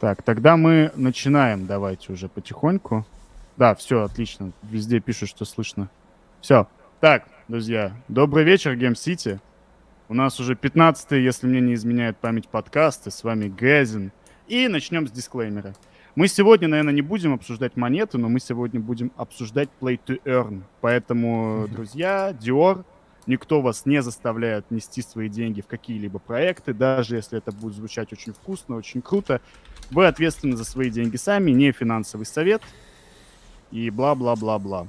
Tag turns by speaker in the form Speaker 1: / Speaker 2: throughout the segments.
Speaker 1: Так, тогда мы начинаем. Давайте уже потихоньку. Да, все, отлично. Везде пишут, что слышно. Все. Так, друзья, добрый вечер, Гейм Сити. У нас уже 15 если мне не изменяет память, подкасты. С вами Гэзин. И начнем с дисклеймера. Мы сегодня, наверное, не будем обсуждать монеты, но мы сегодня будем обсуждать Play to Earn. Поэтому, друзья, Dior, никто вас не заставляет нести свои деньги в какие-либо проекты, даже если это будет звучать очень вкусно, очень круто. Вы ответственны за свои деньги сами, не финансовый совет и бла-бла-бла-бла.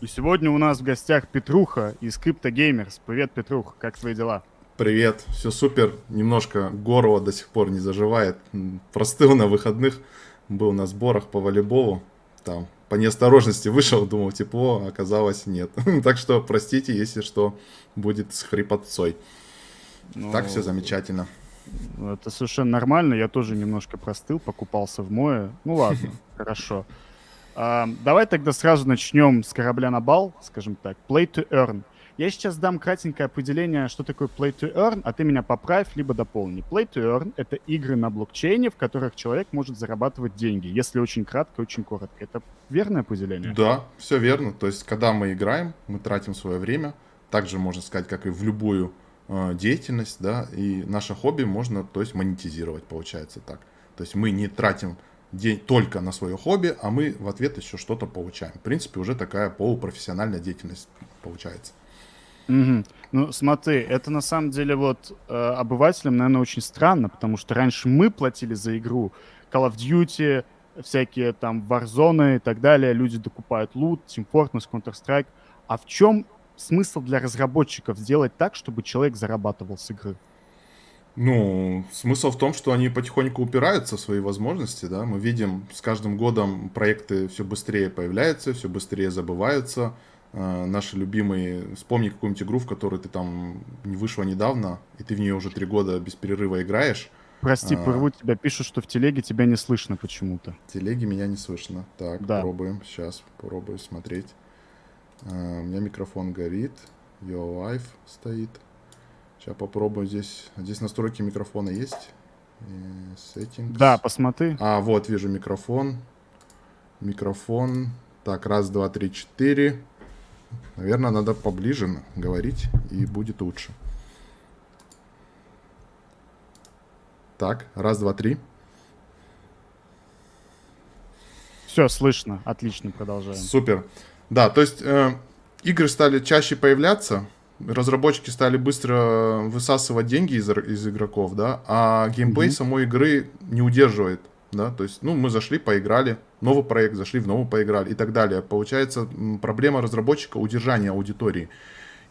Speaker 1: И сегодня у нас в гостях Петруха из Crypto Gamers. Привет, Петрух, как твои дела?
Speaker 2: Привет, все супер. Немножко горло до сих пор не заживает. Простыл на выходных, был на сборах по волейболу. Там по неосторожности вышел, думал тепло, а оказалось нет. так что простите, если что будет с хрипотцой. Ну, так все замечательно.
Speaker 1: Это совершенно нормально. Я тоже немножко простыл, покупался в мое. Ну ладно, хорошо. А, давай тогда сразу начнем с корабля на бал, скажем так. Play to earn. Я сейчас дам кратенькое определение, что такое Play to Earn, а ты меня поправь, либо дополни. Play to Earn — это игры на блокчейне, в которых человек может зарабатывать деньги, если очень кратко, очень коротко. Это верное определение?
Speaker 2: Да, все верно. То есть, когда мы играем, мы тратим свое время, также можно сказать, как и в любую деятельность, да, и наше хобби можно, то есть, монетизировать, получается так. То есть, мы не тратим день только на свое хобби, а мы в ответ еще что-то получаем. В принципе, уже такая полупрофессиональная деятельность получается.
Speaker 1: Угу. Ну, смотри, это на самом деле вот э, обывателям, наверное, очень странно, потому что раньше мы платили за игру Call of Duty, всякие там Warzone и так далее, люди докупают лут, Team Fortress, Counter-Strike. А в чем смысл для разработчиков сделать так, чтобы человек зарабатывал с игры?
Speaker 2: Ну, смысл в том, что они потихоньку упираются в свои возможности, да. Мы видим, с каждым годом проекты все быстрее появляются, все быстрее забываются. Э, наши любимые, вспомни какую-нибудь игру, в которой ты там не вышла недавно, и ты в нее уже три года без перерыва играешь.
Speaker 1: Прости, а, порву тебя, пишут, что в телеге тебя не слышно почему-то.
Speaker 2: В телеге меня не слышно. Так, да. пробуем, сейчас попробую смотреть. А, у меня микрофон горит, Your Life стоит. Сейчас попробую здесь. Здесь настройки микрофона есть.
Speaker 1: Settings. Да, посмотри.
Speaker 2: А, вот, вижу микрофон. Микрофон. Так, раз, два, три, четыре. Наверное, надо поближе говорить, и будет лучше. Так, раз, два, три.
Speaker 1: Все, слышно. Отлично, продолжаем.
Speaker 2: Супер. Да, то есть э, игры стали чаще появляться, разработчики стали быстро высасывать деньги из, из игроков, да, а геймплей mm-hmm. самой игры не удерживает да, то есть, ну, мы зашли, поиграли, новый проект, зашли в новый, поиграли и так далее. Получается проблема разработчика удержания аудитории.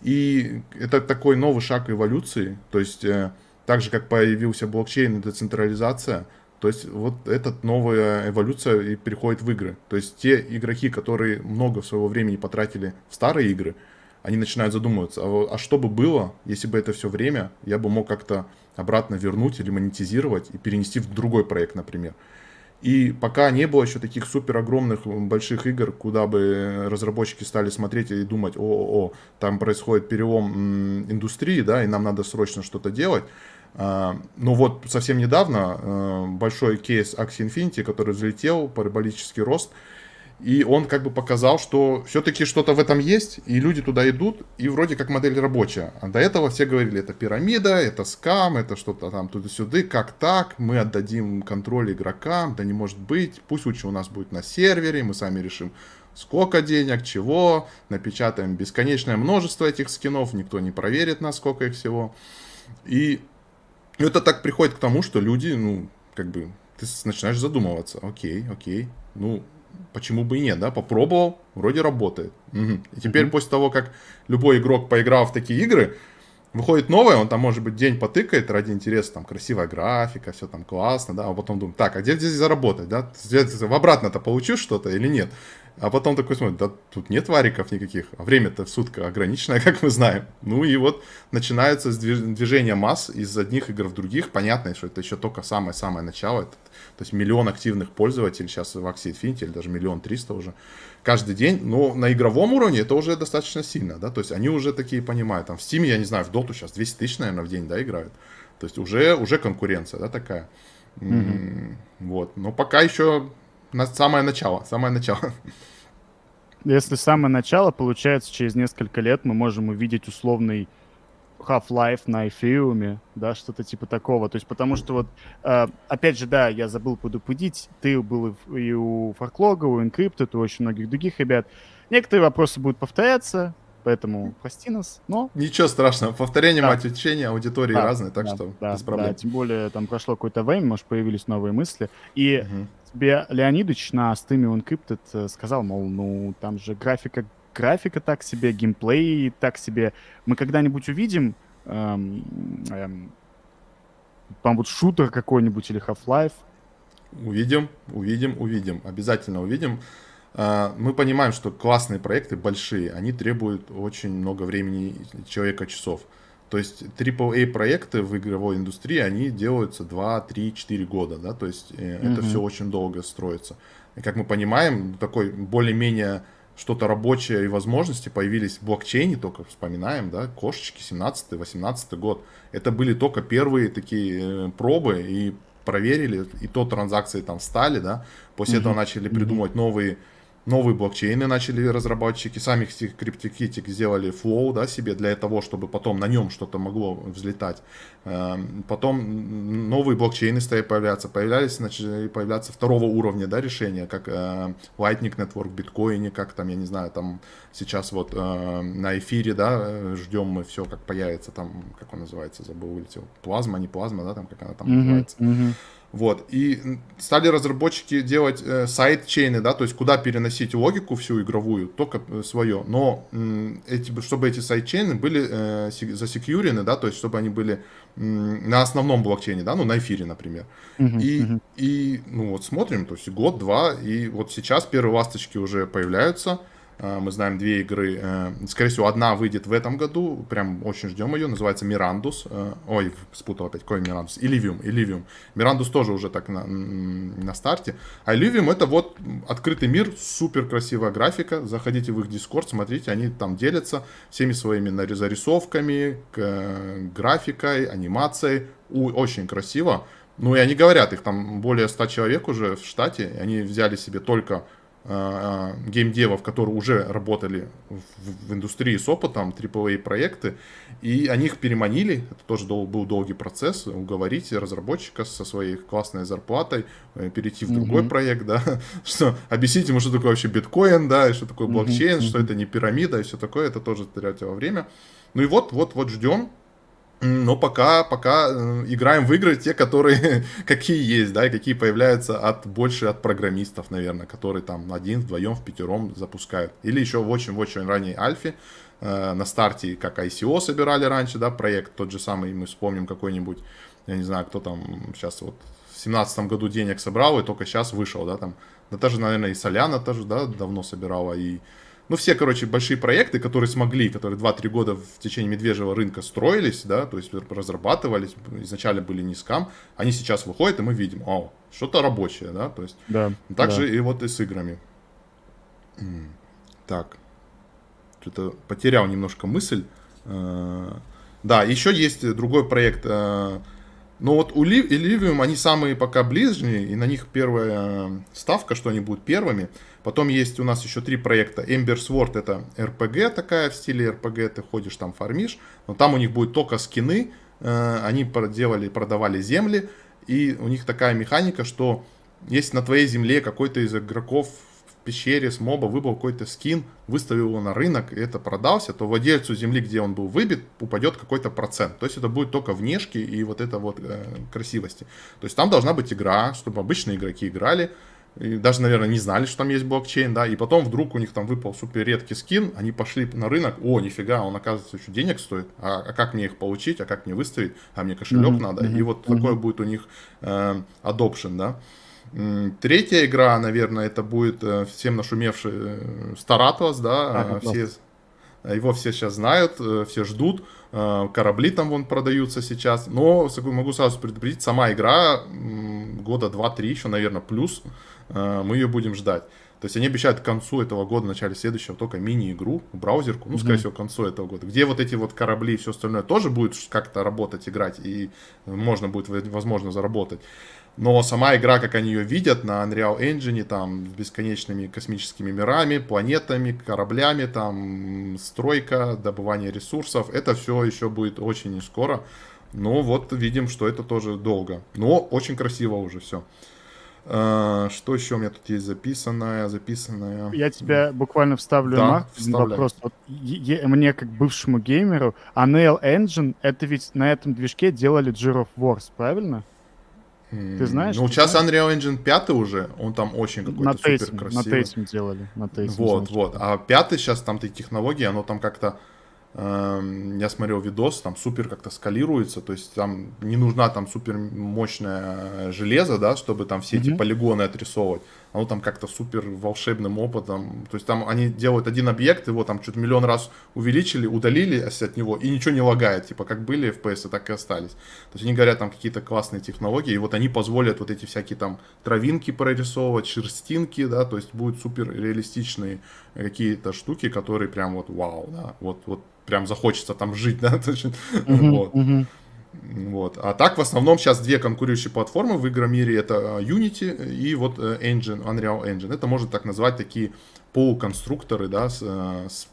Speaker 2: И это такой новый шаг эволюции, то есть, э, так же, как появился блокчейн и децентрализация, то есть вот эта новая эволюция и переходит в игры. То есть те игроки, которые много своего времени потратили в старые игры, они начинают задумываться, а, а что бы было, если бы это все время я бы мог как-то обратно вернуть или монетизировать и перенести в другой проект, например. И пока не было еще таких супер огромных больших игр, куда бы разработчики стали смотреть и думать, о, о, о там происходит перелом индустрии, да, и нам надо срочно что-то делать. А, но вот совсем недавно э, большой кейс Axie Infinity, который взлетел, параболический рост, и он как бы показал, что все-таки что-то в этом есть, и люди туда идут, и вроде как модель рабочая. А до этого все говорили, это пирамида, это скам, это что-то там туда-сюда, как так, мы отдадим контроль игрокам, да не может быть, пусть лучше у нас будет на сервере, мы сами решим, сколько денег, чего, напечатаем бесконечное множество этих скинов, никто не проверит на сколько их всего. И это так приходит к тому, что люди, ну, как бы, ты начинаешь задумываться, окей, окей, ну, почему бы и нет, да, попробовал, вроде работает. Угу. И теперь mm-hmm. после того, как любой игрок поиграл в такие игры, выходит новое, он там, может быть, день потыкает ради интереса, там, красивая графика, все там классно, да, а потом думает, так, а где здесь заработать, да, в обратно-то получу что-то или нет? А потом такой смотрит, да тут нет вариков никаких, а время-то в сутка ограниченное, как мы знаем. Ну и вот начинается движение масс из одних игр в других. Понятно, что это еще только самое-самое начало. Это, то есть миллион активных пользователей сейчас в Axie Infinity, или даже миллион триста уже каждый день. Но на игровом уровне это уже достаточно сильно, да, то есть они уже такие понимают. Там в Steam, я не знаю, в Доту сейчас 200 тысяч, наверное, в день, да, играют. То есть уже, уже конкуренция, да, такая. М, Вот. Но пока еще на самое начало. Самое начало.
Speaker 1: Если с самого начала, получается, через несколько лет мы можем увидеть условный Half-Life на Эфиуме, да, что-то типа такого. То есть, потому что вот, э, опять же, да, я забыл предупредить, ты был и у Фарклога, у Encrypted, у очень многих других ребят. Некоторые вопросы будут повторяться, поэтому прости нас, но...
Speaker 2: Ничего страшного. Повторение,
Speaker 1: Да.
Speaker 2: мать учения, аудитории
Speaker 1: да,
Speaker 2: разные, так
Speaker 1: да,
Speaker 2: что
Speaker 1: да,
Speaker 2: без
Speaker 1: да,
Speaker 2: проблем.
Speaker 1: тем более там прошло какое-то время, может, появились новые мысли. И
Speaker 2: Мгм.
Speaker 1: Тебе Леонидович на стриме Uncrypted э, сказал, мол, ну, там же графика, графика так себе, геймплей так себе. Мы когда-нибудь увидим эм, эм, там вот шутер какой-нибудь или Half-Life.
Speaker 2: Увидим, увидим, увидим. Обязательно увидим. А, Мы понимаем, что классные проекты, большие, они требуют очень много времени человека часов. То есть AAA проекты в игровой индустрии, они делаются 2, 3, 4 года, да, то есть э, это все очень долго строится. И как мы понимаем, такой более-менее что-то рабочее и возможности появились в блокчейне, только вспоминаем, да, кошечки, 17-18 год. Это были только первые такие э, пробы, и проверили, и то транзакции там стали, да, после
Speaker 1: Мгм.
Speaker 2: этого начали придумывать новые новые блокчейны начали разработчики, сами криптикитик сделали флоу, да, себе для того, чтобы потом на нем что-то могло взлетать. Эм, Потом новые блокчейны стали появляться, появлялись, начали появляться второго уровня, да, решения, как э, Lightning Network, биткоине, как там, я не знаю, там сейчас вот э, на эфире, да, ждем мы все, как появится там, как он называется, забыл, вылетел, плазма, не плазма, да, там, как она там
Speaker 1: Мгм,
Speaker 2: называется. Вот. И стали разработчики делать э, сайт-чейны, да, то есть куда переносить логику всю игровую, только э, свое. Но эти, чтобы эти сайт-чейны были э, се- засекьюрены, да, то есть чтобы они были м, на основном блокчейне, да, ну на эфире, например.
Speaker 1: Мгм,
Speaker 2: И,
Speaker 1: мгм.
Speaker 2: и, ну вот смотрим, то есть год-два, и вот сейчас первые ласточки уже появляются. А, Мы знаем две игры. э, Скорее всего, одна выйдет в этом году. Прям очень ждем ее. Называется Мирандус. Э, Ой, спутал опять. Какой Мирандус? Illivium. Illivium. Мирандус тоже уже так на, на старте. А Illivium это вот открытый мир, супер красивая графика. Заходите в их дискорд, смотрите, они там делятся всеми своими зарисовками, графикой, анимацией. Очень красиво. Ну и они говорят, их там более 100 человек уже в штате, они взяли себе только геймдевов, которые уже работали в, в индустрии с опытом, AAA проекты, и они их переманили, это тоже дол- был долгий процесс, уговорить разработчика со своей классной зарплатой э, перейти в другой
Speaker 1: Мгм.
Speaker 2: проект, да, что объяснить ему, что такое вообще биткоин, да, и что такое блокчейн, что
Speaker 1: мгм.
Speaker 2: это не пирамида и все такое, это тоже тратило время. Ну и вот, вот, вот ждем, Но пока, пока э, играем в игры те, которые какие есть, да, и какие появляются от больше от программистов, наверное, которые там один, вдвоем, в пятером запускают. Или еще в очень, в очень ранней альфе э, на старте, как ICO собирали раньше, да, проект тот же самый, мы вспомним какой-нибудь, я не знаю, кто там сейчас вот в семнадцатом году денег собрал и только сейчас вышел, да, там, да тоже, наверное, и Соляна тоже, да, давно собирала, и ну, все, короче, большие проекты, которые смогли, которые 2-3 года в течение медвежьего рынка строились, да, то есть разрабатывались, изначально были не скам, они сейчас выходят, и мы видим, о, что-то рабочее, да, то есть
Speaker 1: Да.
Speaker 2: также
Speaker 1: да.
Speaker 2: и вот и с играми. Так, что-то потерял немножко мысль. Э, Да, еще есть другой проект. Но вот у Ли- и Livium они самые пока ближние, и на них первая э, ставка, что они будут первыми. Потом есть у нас еще три проекта. Ember Sword это RPG такая в стиле RPG, ты ходишь там фармишь, но там у них будет только скины, э, они проделали, продавали земли, и у них такая механика, что если на твоей земле какой-то из игроков пещере с моба выбрал какой-то скин, выставил его на рынок и это продался, то владельцу земли, где он был выбит, упадет какой-то процент. То есть это будет только внешки и вот это вот э, красивости. То есть там должна быть игра, чтобы обычные игроки играли, и даже, наверное, не знали, что там есть блокчейн, да, и потом вдруг у них там выпал супер редкий скин, они пошли на рынок, о, нифига, он, оказывается, еще денег стоит, а, а как мне их получить, а как мне выставить, а мне кошелек
Speaker 1: Мгм,
Speaker 2: надо, и вот
Speaker 1: мгм.
Speaker 2: такой будет у них э, adoption, да. Третья игра, наверное, это будет э, всем нашумевший э, Star Atlas, да,
Speaker 1: Star
Speaker 2: э, все, его все сейчас знают, э, все ждут, э, корабли там вон продаются сейчас, но могу сразу предупредить, сама игра года 2-3 еще, наверное, плюс, э, мы ее будем ждать. То есть они обещают к концу этого года, начале следующего, только мини-игру, браузерку, ну, скорее всего, к концу этого года, где вот эти вот корабли и все остальное тоже будет как-то работать, играть, и можно будет, возможно, заработать. Но сама игра, как они ее видят на Unreal Engine, там, с бесконечными космическими мирами, планетами, кораблями, там, стройка, добывание ресурсов, это все еще будет очень скоро. Но вот видим, что это тоже долго. Но очень красиво уже все. А, что еще у меня тут есть записанное, записанное?
Speaker 1: Я тебя буквально вставлю,
Speaker 2: да,
Speaker 1: Марк, вопрос. Вот, мне, как бывшему геймеру, Unreal Engine, это ведь на этом движке делали Gear of Wars, правильно? Ты знаешь?
Speaker 2: Ну, сейчас знаешь? Unreal Engine 5 уже, он там очень какой-то супер красивый.
Speaker 1: На тейсме делали. На тейсме,
Speaker 2: вот, значит. вот. А пятый сейчас там такие технологии, оно там как-то Эм, я смотрел видос, там супер как-то скалируется, то есть там не нужна там супер мощное железо, да, чтобы там все mm-hmm. эти полигоны отрисовывать. Оно там как-то супер волшебным опытом. То есть там они делают один объект, его там что-то миллион раз увеличили, удалили от него, и ничего не лагает. Типа как были FPS, так и остались. То есть они говорят там какие-то классные технологии, и вот они позволят вот эти всякие там травинки прорисовывать, шерстинки, да, то есть будут супер реалистичные какие-то штуки, которые прям вот вау, да, вот, вот прям захочется там жить, да, вот. Вот. А так, в основном, сейчас две конкурирующие платформы в игромире, это э, Unity и вот э, Engine, Unreal Engine. Это можно так назвать такие полуконструкторы, да, с, э, с,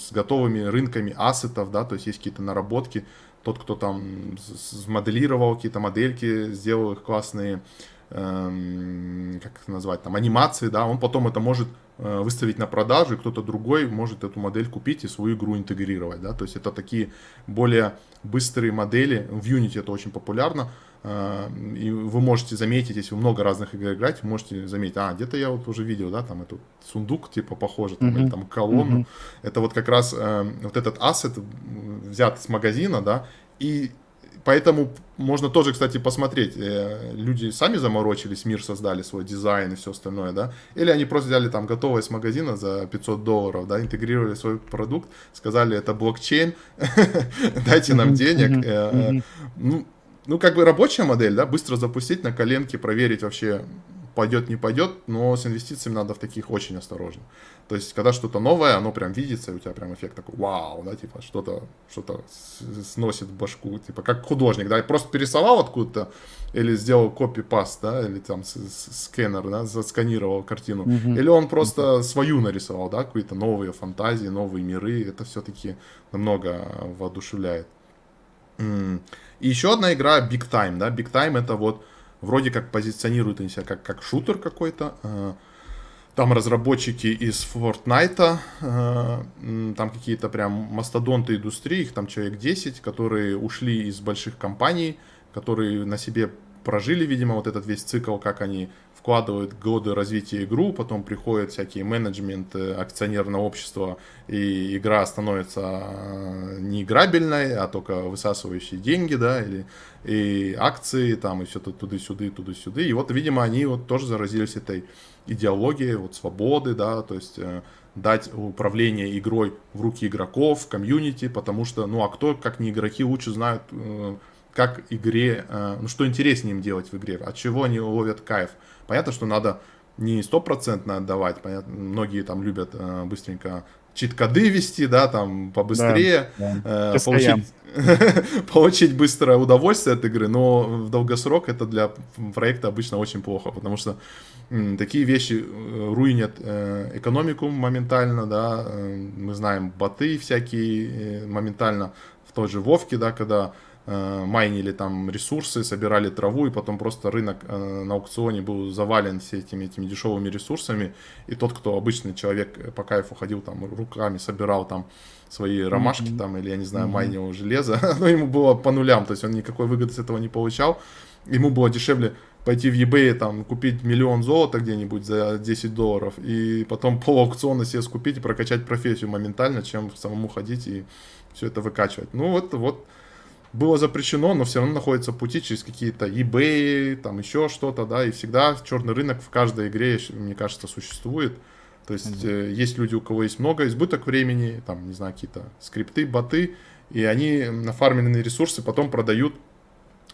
Speaker 2: с готовыми рынками ассетов, да, то есть есть какие-то наработки, тот, кто там смоделировал какие-то модельки, сделал их классные, эм, как это назвать, там, анимации, да, он потом это может выставить на продажу, и кто-то другой может эту модель купить и свою игру интегрировать. Да? То есть это такие более быстрые модели. В Unity это очень популярно. Э, и вы можете заметить, если вы много разных игр играете, вы можете заметить, а, где-то я вот уже видел, да, там этот сундук, типа, похоже, там, mm-hmm. или там колонну. Mm-hmm. Это вот как раз э, вот этот ассет взят с магазина, да, и Поэтому можно тоже, кстати, посмотреть, э, люди сами заморочились, мир создали свой дизайн и все остальное, да, или они просто взяли там готовое с магазина за 500 долларов, да, интегрировали свой продукт, сказали, это блокчейн, дайте нам денег. Э, ну, ну, как бы рабочая модель, да, быстро запустить на коленке, проверить вообще, пойдет, не пойдет, но с инвестициями надо в таких очень осторожно. То есть, когда что-то новое, оно прям видится, и у тебя прям эффект такой, вау, да, типа, что-то что сносит башку, типа, как художник, да, просто перерисовал откуда-то, или сделал копи-паст, да, или там скэнер, да, засканировал картину, mm-hmm. или он просто mm-hmm. свою нарисовал, да, какие-то новые фантазии, новые миры, это все-таки намного воодушевляет. И еще одна игра Big Time, да, Big Time это вот вроде как позиционирует себя как, как шутер какой-то, а, там разработчики из Fortnite, э, там какие-то прям мастодонты индустрии, их там человек 10, которые ушли из больших компаний, которые на себе прожили, видимо, вот этот весь цикл, как они вкладывают годы развития игру, потом приходят всякие менеджмент, акционерное общество, и игра становится э, не играбельной, а только высасывающей деньги, да, или и акции, там, и все туда-сюда, туда-сюда. И вот, видимо, они вот тоже заразились этой идеологии, вот свободы, да, то есть э, дать управление игрой в руки игроков, комьюнити, потому что, ну, а кто, как не игроки, лучше знают, э, как игре, э, ну, что интереснее им делать в игре, от чего они ловят кайф. Понятно, что надо не стопроцентно отдавать, понятно, многие там любят э, быстренько чит-коды вести, да, там побыстрее, да, да. Э, получить, получить быстрое удовольствие от игры, но в долгосрок это для проекта обычно очень плохо, потому что м, такие вещи э, руинят э, экономику моментально, да, э, мы знаем боты всякие э, моментально в той же Вовке, да, когда майнили там ресурсы, собирали траву, и потом просто рынок э, на аукционе был завален все этими, этими дешевыми ресурсами, и тот, кто обычный человек по кайфу ходил там руками, собирал там свои ромашки mm-hmm. там, или, я не знаю, mm-hmm. майнил железо, но ему было по нулям, то есть он никакой выгоды с этого не получал, ему было дешевле пойти в eBay, там, купить миллион золота где-нибудь за 10 долларов, и потом пол аукциона себе скупить и прокачать профессию моментально, чем самому ходить и все это выкачивать. Ну вот, вот, было запрещено, но все равно находятся пути через какие-то eBay, там еще что-то, да, и всегда черный рынок в каждой игре, мне кажется, существует. То есть mm-hmm. есть люди, у кого есть много избыток времени, там, не знаю, какие-то скрипты, боты, и они нафармленные ресурсы потом продают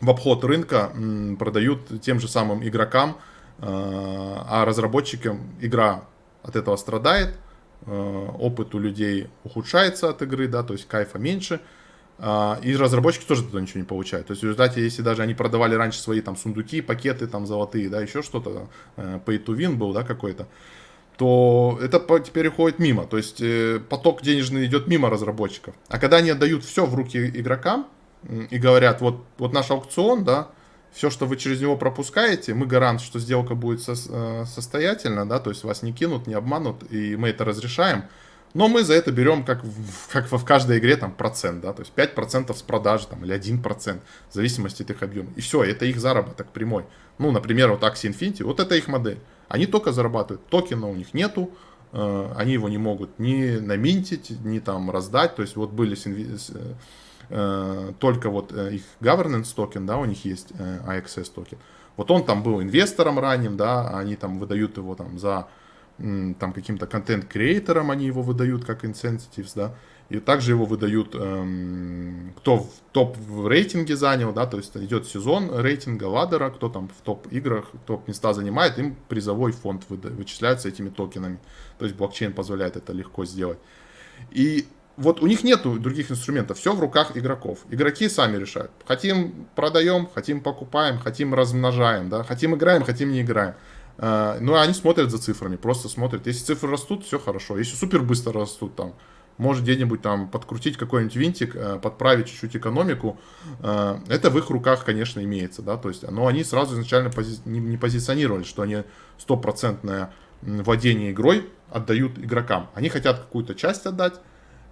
Speaker 2: в обход рынка, продают тем же самым игрокам, э, а разработчикам игра от этого страдает, э, опыт у людей ухудшается от игры, да, то есть кайфа меньше, и разработчики тоже туда ничего не получают. То есть в результате, если даже они продавали раньше свои там сундуки, пакеты там золотые, да, еще что-то, э, pay to win был, да, какой-то, то это теперь уходит мимо. То есть э, поток денежный идет мимо разработчиков. А когда они отдают все в руки игрокам и говорят, вот, вот наш аукцион, да, все, что вы через него пропускаете, мы гарант, что сделка будет э, состоятельна, да, то есть вас не кинут, не обманут, и мы это разрешаем. Но мы за это берем, как в, как в каждой игре, там, процент, да, то есть 5% с продажи, там, или 1%, в зависимости от их объема. И все, это их заработок прямой. Ну, например, вот Axie Infinity, вот это их модель. Они только зарабатывают, токена у них нету, э, они его не могут ни наминтить, ни там раздать, то есть вот были с, э, э, только вот э, их governance токен, да, у них есть э, AXS токен. Вот он там был инвестором ранним, да, они там выдают его там за там каким-то контент-креаторам они его выдают как incentives, да, и также его выдают, эм, кто в топ в рейтинге занял, да, то есть идет сезон рейтинга ladder а, кто там в топ играх, топ места занимает, им призовой фонд выда- вычисляется этими токенами. То есть блокчейн позволяет это легко сделать. И вот у них нету других инструментов, все в руках игроков. Игроки сами решают. Хотим продаем, хотим покупаем, хотим размножаем, да, хотим играем, хотим не играем. А, ну, они смотрят за цифрами, просто смотрят. Если цифры растут, все хорошо. Если супер быстро растут, там, может где-нибудь там подкрутить какой-нибудь винтик, э, подправить чуть-чуть экономику, э, это в их руках, конечно, имеется, да, то есть, но они сразу изначально пози не, не позиционировали, что они стопроцентное владение игрой отдают игрокам. Они хотят какую-то часть отдать,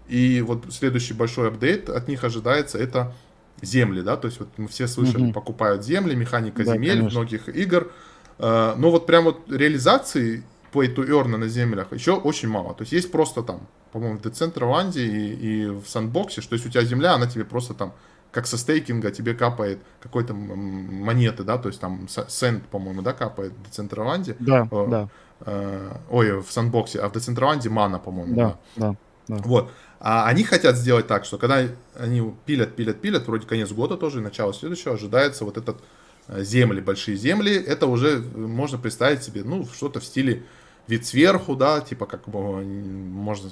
Speaker 2: и вот следующий большой апдейт от них ожидается, это земли, да, то есть вот мы все слышали, угу. покупают земли, механика да, земель, конечно. многих игр, но вот прям вот реализации play to earn на землях еще очень мало. То есть есть просто там, по-моему, в Decentraland и, и в Sandbox, что есть у тебя земля, она тебе просто там как со стейкинга тебе капает какой-то монеты, да, то есть там сент, по-моему, да, капает в Decentraland.
Speaker 1: Да, э, да.
Speaker 2: Э, ой, в Sandbox, а в Decentraland мана, по-моему.
Speaker 1: Да, да, да.
Speaker 2: Вот. А они хотят сделать так, что когда они пилят, пилят, пилят, вроде конец года тоже, начало следующего, ожидается вот этот Э, земли, большие земли, это уже можно представить себе, ну, что-то в стиле вид сверху, да, типа как можно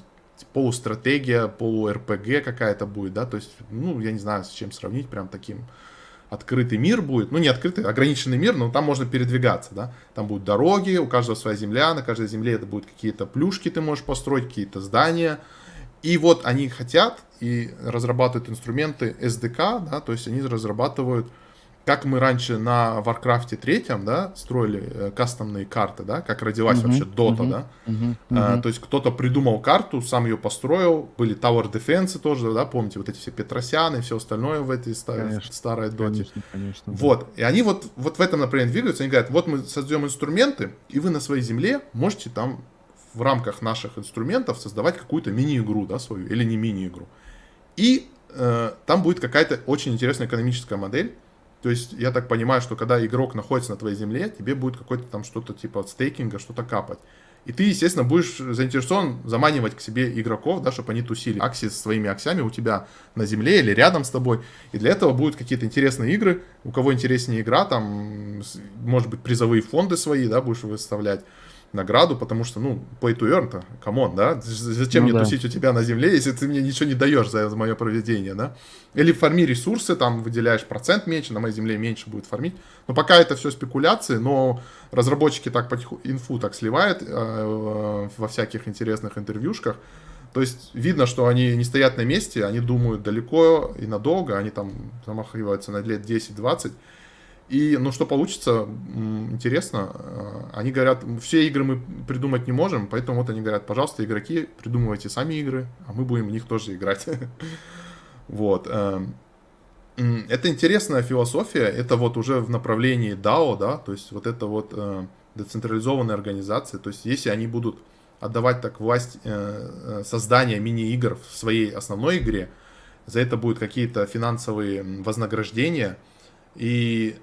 Speaker 2: полустратегия, полу-РПГ какая-то будет, да, то есть, ну, я не знаю, с чем сравнить, прям таким открытый мир будет, ну, не открытый, ограниченный мир, но там можно передвигаться, да, там будут дороги, у каждого своя земля, на каждой земле это будут какие-то плюшки ты можешь построить, какие-то здания, и вот они хотят и разрабатывают инструменты SDK, да, то есть они разрабатывают как мы раньше на Warcraft 3, да, строили э, кастомные карты, да, как родилась uh-huh, вообще Dota, uh-huh, да. Uh-huh, uh-huh. А, то есть кто-то придумал карту, сам ее построил, были Tower Defense тоже, да, помните, вот эти все Петросяны и все остальное в этой конечно, старой Доте.
Speaker 1: Конечно, конечно.
Speaker 2: Вот, да. и они вот, вот в этом направлении двигаются, они говорят, вот мы создаем инструменты, и вы на своей земле можете там в рамках наших инструментов создавать какую-то мини-игру, да, свою, или не мини-игру. И э, там будет какая-то очень интересная экономическая модель, то есть, я так понимаю, что когда игрок находится на твоей земле, тебе будет какой-то там что-то типа стейкинга, что-то капать. И ты, естественно, будешь заинтересован заманивать к себе игроков, да, чтобы они тусили акси с своими аксиями у тебя на земле или рядом с тобой. И для этого будут какие-то интересные игры. У кого интереснее игра, там, может быть, призовые фонды свои, да, будешь выставлять награду, потому что, ну, play to earn-то, come on, да? Зачем ну, мне да. тусить у тебя на земле, если ты мне ничего не даешь за, за мое проведение, да? Или фарми ресурсы, там выделяешь процент меньше, на моей земле меньше будет фармить. Но пока это все спекуляции, но разработчики так потиху, инфу так сливают э, э, во всяких интересных интервьюшках. То есть видно, что они не стоят на месте, они думают далеко и надолго, они там замахиваются на лет 10-20. И, ну, что получится, интересно. Э, они говорят, все игры мы придумать не можем, поэтому вот они говорят, пожалуйста, игроки, придумывайте сами игры, а мы будем в них тоже играть. Вот. Эм, это интересная философия, это вот уже в направлении DAO, да, то есть вот это вот э, децентрализованная организация, то есть если они будут отдавать так власть э, создания мини-игр в своей основной игре, за это будут какие-то финансовые вознаграждения – и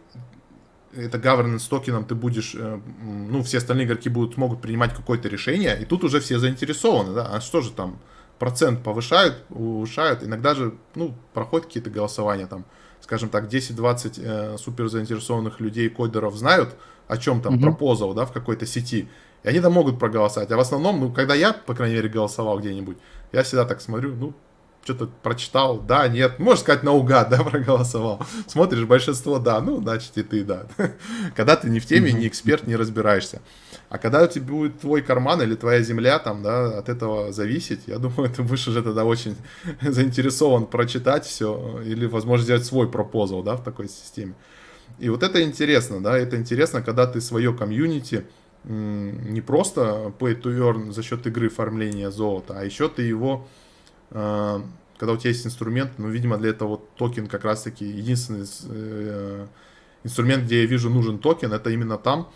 Speaker 2: это governance токеном ты будешь, э, ну, все остальные игроки будут, могут принимать какое-то решение, и тут уже все заинтересованы, да, а что же там, процент повышают, улучшают, иногда же, ну, проходят какие-то голосования, там, скажем так, 10-20 э, супер заинтересованных людей, кодеров знают о чем там, угу. пропозал, да, в какой-то сети, и они там могут проголосовать. А в основном, ну, когда я, по крайней мере, голосовал где-нибудь, я всегда так смотрю, ну, что-то прочитал, да, нет, можешь сказать наугад, да, проголосовал. Смотришь, большинство да, ну, значит и ты да. Когда ты не в теме, не эксперт, не разбираешься. А когда у тебя будет твой карман или твоя земля там, да, от этого зависеть, я думаю, ты будешь уже тогда очень заинтересован прочитать все или, возможно, сделать свой пропозал, да, в такой системе. И вот это интересно, да, это интересно, когда ты свое комьюнити не просто play to earn за счет игры фармления золота, а еще ты его когда у тебя есть инструмент, ну, видимо, для этого вот токен как раз-таки единственный э, инструмент, где я вижу нужен токен, это именно там,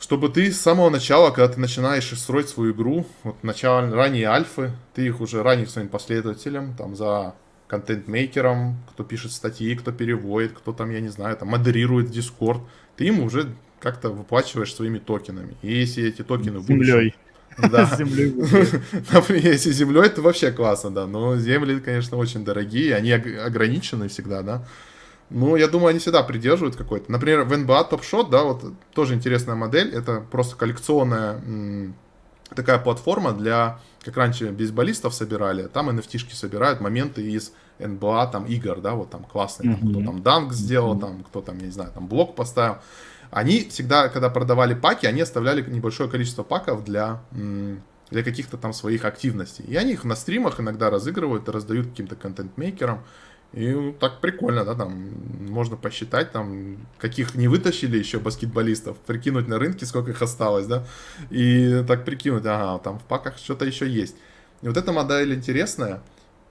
Speaker 2: чтобы ты с самого начала, когда ты начинаешь строить свою игру, вот начало ранние альфы, ты их уже ранних своим последователям, там, за контент-мейкером, кто пишет статьи, кто переводит, кто там, я не знаю, там, модерирует Discord, ты им уже как-то выплачиваешь своими токенами. И если эти токены
Speaker 1: Землей.
Speaker 2: Да. Землей. Например, если землей, это вообще классно, да. Но земли, конечно, очень дорогие, они ограничены всегда, да. Ну, я думаю, они всегда придерживают какой-то. Например, в NBA Top Shot, да, вот тоже интересная модель. Это просто коллекционная такая платформа для, как раньше бейсболистов собирали, там NFT-шки собирают, моменты из NBA, там, игр, да, вот там классные, mm-hmm. кто там данк сделал, mm-hmm. там, кто там, я не знаю, там блок поставил. Они всегда, когда продавали паки, они оставляли небольшое количество паков для, для каких-то там своих активностей. И они их на стримах иногда разыгрывают раздают каким-то контент-мейкерам. И так прикольно, да, там можно посчитать, там, каких не вытащили еще баскетболистов, прикинуть на рынке, сколько их осталось, да, и так прикинуть, ага, там в паках что-то еще есть. И вот эта модель интересная,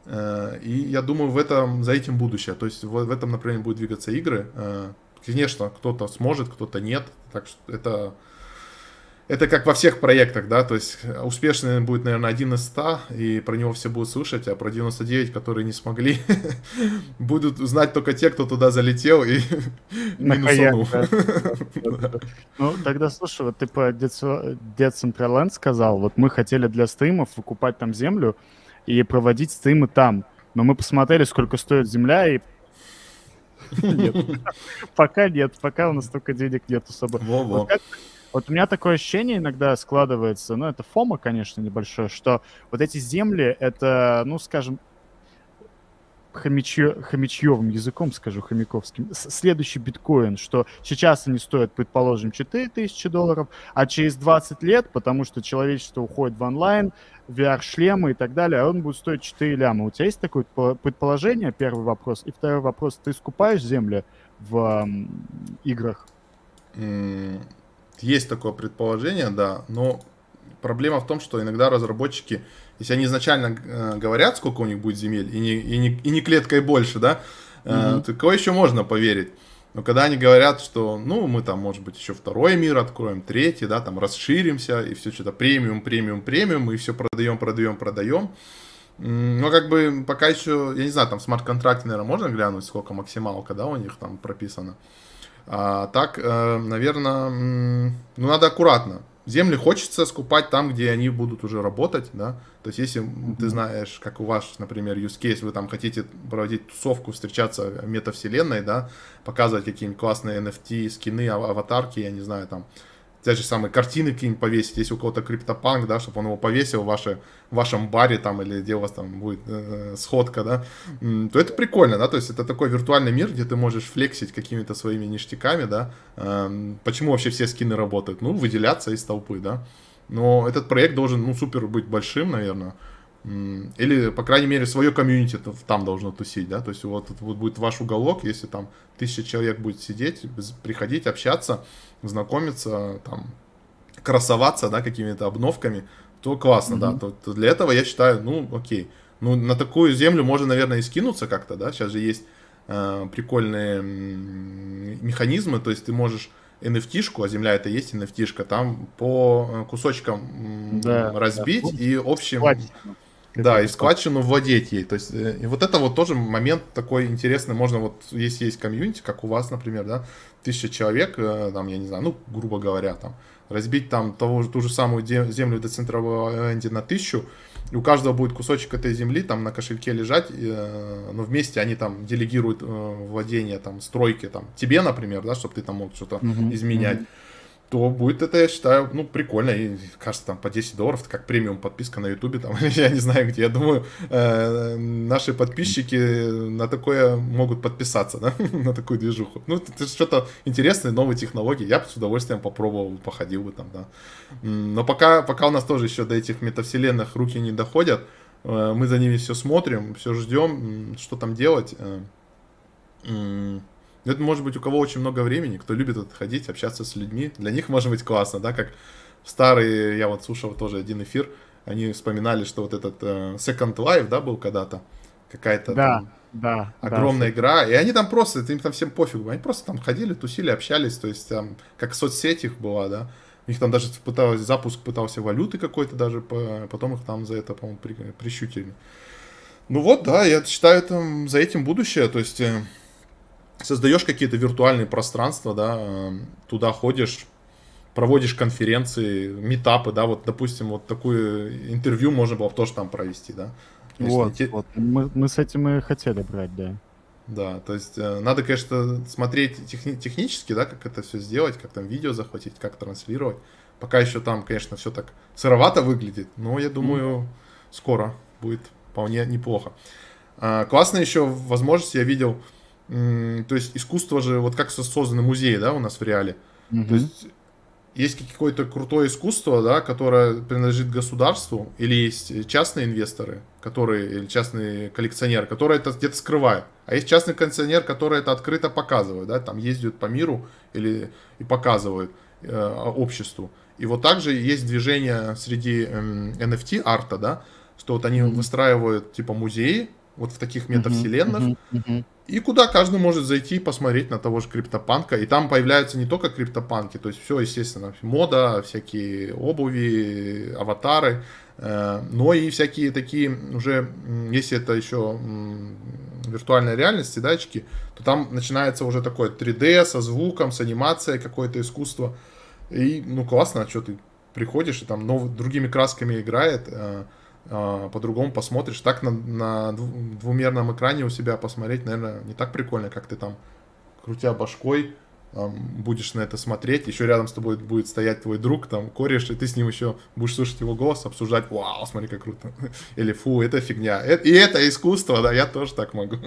Speaker 2: э, и я думаю, в этом, за этим будущее. То есть в, в этом направлении будут двигаться игры. Конечно, кто-то сможет, кто-то нет. Так что это, это как во всех проектах, да, то есть успешный будет, наверное, один из ста, и про него все будут слушать, а про 99, которые не смогли, будут знать только те, кто туда залетел и минусанул.
Speaker 1: Ну, тогда, слушай, вот ты по Decentraland сказал, вот мы хотели для стримов выкупать там землю и проводить стримы там, но мы посмотрели, сколько стоит земля, и нет. Пока нет, пока у нас только денег нет особо. Вот у меня такое ощущение иногда складывается, ну, это фома, конечно, небольшое, что вот эти земли, это, ну, скажем, хомячье, хомячьевым языком скажу, хомяковским, следующий биткоин, что сейчас они стоят, предположим, 4000 долларов, а через 20 лет, потому что человечество уходит в онлайн, VR-шлемы и так далее, а он будет стоить 4 ляма. У тебя есть такое предположение, первый вопрос? И второй вопрос, ты скупаешь земли в м, играх?
Speaker 2: Есть такое предположение, да, но проблема в том, что иногда разработчики, если они изначально э, говорят, сколько у них будет земель, и не, и не, и не клеткой больше, да, mm-hmm. то кого еще можно поверить? Но когда они говорят, что, ну, мы там, может быть, еще второй мир откроем, третий, да, там расширимся, и все что-то премиум, премиум, премиум, и все продаем, продаем, продаем. Но как бы пока еще, я не знаю, там смарт-контракты, наверное, можно глянуть, сколько максималка, да, у них там прописано. А так, э, наверное, ну, надо аккуратно земли хочется скупать там, где они будут уже работать, да. То есть, если mm-hmm. ты знаешь, как у вас, например, use case, вы там хотите проводить тусовку, встречаться в метавселенной, да, показывать какие-нибудь классные NFT, скины, аватарки, я не знаю, там, те же самые картины какие-нибудь повесить, если у кого-то криптопанк, да, чтобы он его повесил в, ваше, в вашем баре там или где у вас там будет э, сходка, да, то это прикольно, да, то есть это такой виртуальный мир, где ты можешь флексить какими-то своими ништяками, да. Э, почему вообще все скины работают? Ну, выделяться из толпы, да. Но этот проект должен, ну, супер быть большим, наверное. Или, по крайней мере, свое комьюнити там должно тусить, да, то есть вот, вот будет ваш уголок, если там тысяча человек будет сидеть, приходить, общаться, знакомиться, там, красоваться, да, какими-то обновками, то классно, mm-hmm. да, то, то для этого я считаю, ну, окей. Ну, на такую землю можно, наверное, и скинуться как-то, да, сейчас же есть э, прикольные механизмы, то есть ты можешь NFT-шку, а земля это есть NFT-шка, там по э, кусочкам да, разбить да. и общим... Хватит. Да, и складчину владеть ей. То есть, э, и вот это вот тоже момент такой интересный. Можно вот, если есть комьюнити, как у вас, например, да, тысяча человек, э, там, я не знаю, ну, грубо говоря, там, разбить там того, ту же самую землю до центрового Энди на тысячу, и у каждого будет кусочек этой земли там на кошельке лежать, э, но вместе они там делегируют э, владение там стройки там тебе, например, да, чтобы ты там мог что-то mm-hmm. изменять. Mm-hmm то будет это, я считаю, ну, прикольно. И, кажется, там по 10 долларов, как премиум подписка на Ютубе, там, я не знаю где. Я думаю, э, наши подписчики на такое могут подписаться, да, на такую движуху. Ну, это что-то интересное, новые технологии. Я бы с удовольствием попробовал, походил бы там, да. Но пока, пока у нас тоже еще до этих метавселенных руки не доходят, э, мы за ними все смотрим, все ждем, что там делать. Э, это может быть у кого очень много времени, кто любит отходить, общаться с людьми. Для них может быть классно, да, как старые, я вот слушал тоже один эфир, они вспоминали, что вот этот uh, Second Life, да, был когда-то, какая-то
Speaker 1: да, там да,
Speaker 2: огромная да, игра, и они там просто, им там всем пофигу, они просто там ходили, тусили, общались, то есть там, как соцсеть их была, да, у них там даже пыталось, запуск пытался валюты какой-то даже, потом их там за это, по-моему, при, прищутили. Ну вот, да, я считаю, там за этим будущее, то есть э, создаешь какие-то виртуальные пространства, да, туда ходишь, проводишь конференции, метапы, да, вот, допустим, вот такое интервью можно было бы тоже там провести, да.
Speaker 1: Вот, те... вот. Мы, мы с этим и хотели брать, да.
Speaker 2: Да, то есть э, надо, конечно, смотреть техни- технически, да, как это все сделать, как там видео захватить, как транслировать. Пока еще там, конечно, все так сыровато выглядит, но я думаю, mm. скоро будет вполне неплохо. А, классно еще возможность я видел, то есть искусство же, вот как созданы музеи, да, у нас в реале. Угу. То есть есть какое-то крутое искусство, да, которое принадлежит государству, или есть частные инвесторы, которые, или частные коллекционеры, которые это где-то скрывают. А есть частный коллекционер, который это открыто показывает, да, там ездят по миру или и показывают э, обществу. И вот также есть движение среди э, NFT арта, да, что вот они mm-hmm. выстраивают типа музеи, вот в таких метавселенных, mm-hmm. Mm-hmm. И куда каждый может зайти и посмотреть на того же криптопанка. И там появляются не только криптопанки, то есть все, естественно, мода, всякие обуви, аватары, э, но и всякие такие уже, если это еще виртуальная реальность, датчики, то там начинается уже такое 3D со звуком, с анимацией, какое-то искусство. И, ну, классно, что ты приходишь, и там нов... другими красками играет, э, а, по-другому посмотришь. Так на, на двумерном экране у себя посмотреть, наверное, не так прикольно, как ты там, крутя башкой, будешь на это смотреть, еще рядом с тобой будет стоять твой друг, там, кореш, и ты с ним еще будешь слушать его голос, обсуждать, вау, смотри, как круто, или фу, это фигня, и это искусство, да, я тоже так могу.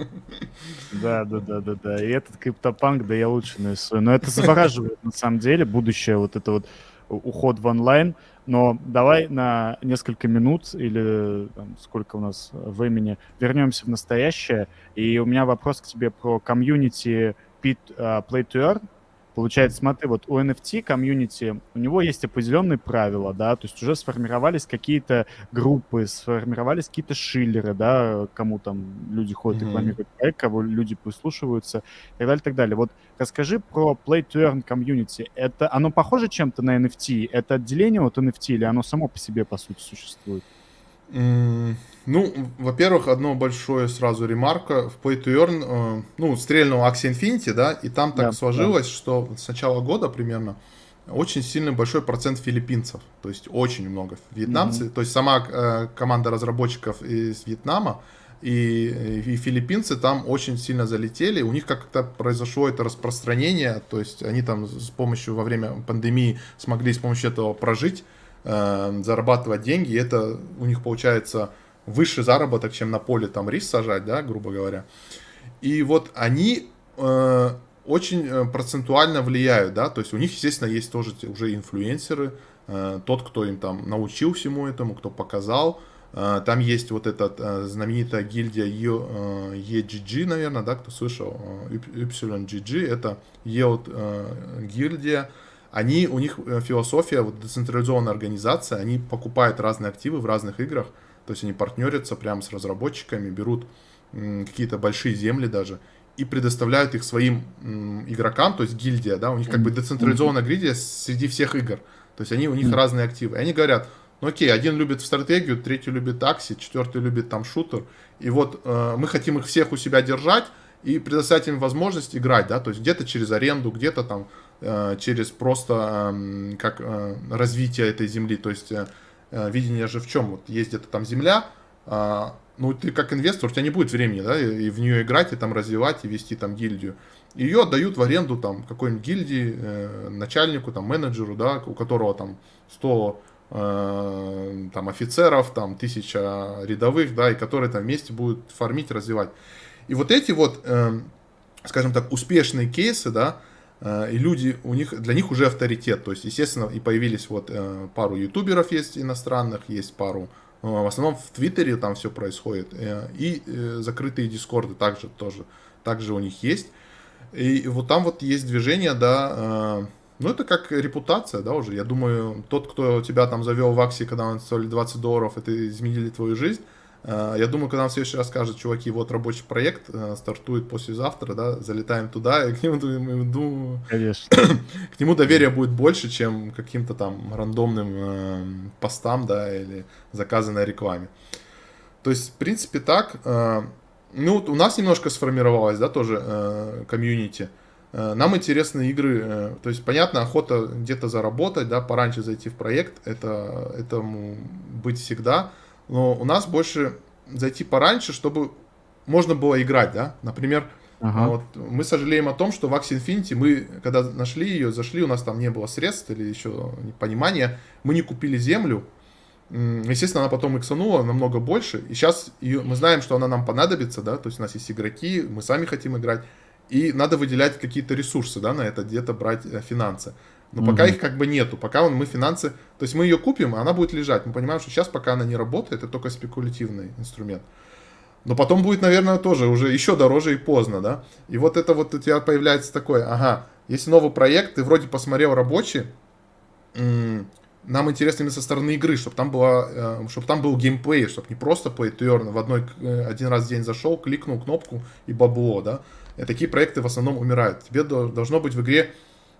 Speaker 1: Да, да, да, да, да, и этот криптопанк, да я лучше нарисую, но это завораживает, на самом деле, будущее, вот это вот уход в онлайн, но давай на несколько минут или там, сколько у нас времени вернемся в настоящее. И у меня вопрос к тебе про комьюнити Play to Earn. Получается, смотри, вот у NFT комьюнити, у него есть определенные правила, да, то есть уже сформировались какие-то группы, сформировались какие-то шиллеры, да, кому там люди ходят mm-hmm. рекламируют проект, кого люди прислушиваются, и так далее, и так далее. Вот расскажи про Play to Earn комьюнити. Это, оно похоже чем-то на NFT? Это отделение от NFT или оно само по себе, по сути, существует?
Speaker 2: Ну, во-первых, одно большое сразу ремарка. В Play to Earn, э, ну, стрельнул Axie Infinity, да, и там так да, сложилось, да. что с начала года примерно очень сильный большой процент филиппинцев. То есть очень много вьетнамцев. Mm-hmm. То есть сама э, команда разработчиков из Вьетнама и, и филиппинцы там очень сильно залетели. У них как-то произошло это распространение. То есть они там с помощью во время пандемии смогли с помощью этого прожить э, зарабатывать деньги, и это у них получается выше заработок, чем на поле там рис сажать, да, грубо говоря. И вот они э, очень э, процентуально влияют, да, то есть у них, естественно, есть тоже уже инфлюенсеры, э, тот, кто им там научил всему этому, кто показал, э, там есть вот эта э, знаменитая гильдия EGG, наверное, да, кто слышал, YGG, это EOT э, гильдия, они, у них э, философия, вот децентрализованная организация, они покупают разные активы в разных играх, то есть они партнерятся прямо с разработчиками, берут какие-то большие земли даже и предоставляют их своим игрокам, то есть гильдия, да, у них как бы децентрализованная гильдия среди всех игр, то есть они, у них разные активы, и они говорят, ну окей, один любит в стратегию, третий любит такси, четвертый любит там шутер, и вот э, мы хотим их всех у себя держать, и предоставить им возможность играть, да, то есть где-то через аренду, где-то там через просто э, как э, развитие этой земли, то есть э, э, видение же в чем, вот есть где-то там земля, э, ну ты как инвестор, у тебя не будет времени, да, и, в нее играть, и там развивать, и вести там гильдию. Ее отдают в аренду там какой-нибудь гильдии, э, начальнику, там менеджеру, да, у которого там 100 э, там офицеров, там тысяча рядовых, да, и которые там вместе будут фармить, развивать. И вот эти вот, э, скажем так, успешные кейсы, да, э, и люди, у них, для них уже авторитет. То есть, естественно, и появились вот э, пару ютуберов есть иностранных, есть пару, в основном в Твиттере там все происходит. И закрытые дискорды также тоже, также у них есть. И вот там вот есть движение, да, ну, это как репутация, да, уже. Я думаю, тот, кто тебя там завел в акции, когда он стоили 20 долларов, это изменили твою жизнь, Э, я думаю, когда он в следующий раз скажет, чуваки, вот рабочий проект э, стартует послезавтра, да, залетаем туда, и к нему, думаю,
Speaker 1: Конечно.
Speaker 2: к нему доверие будет больше, чем каким-то там рандомным э, постам, да, или заказанной рекламе. То есть, в принципе, так. Э, ну, у нас немножко сформировалось, да, тоже э, комьюнити. Э, нам интересны игры, э, то есть, понятно, охота где-то заработать, да, пораньше зайти в проект, это, этому быть всегда но у нас больше зайти пораньше, чтобы можно было играть, да, например, Ага. Вот, мы сожалеем о том, что в Axie Infinity мы, когда нашли ее, зашли, у нас там не было средств или еще понимания, мы не купили землю. Естественно, она потом иксанула намного больше. И сейчас ее, мы знаем, что она нам понадобится, да, то есть у нас есть игроки, мы сами хотим играть. И надо выделять какие-то ресурсы, да, на это, где-то брать э, финансы. Но угу. пока их как бы нету, пока мы финансы... То есть мы ее купим, а она будет лежать. Мы понимаем, что сейчас пока она не работает, это только спекулятивный инструмент. Но потом будет, наверное, тоже уже еще дороже и поздно, да? И вот это вот у тебя появляется такое, ага, есть новый проект, ты вроде посмотрел рабочий, нам интересно именно со стороны игры, чтобы там, была, э, чтобы там был геймплей, чтобы не просто play to earn, в одной, э, один раз в день зашел, кликнул кнопку и бабло, да? И такие проекты в основном умирают. Тебе должно быть в игре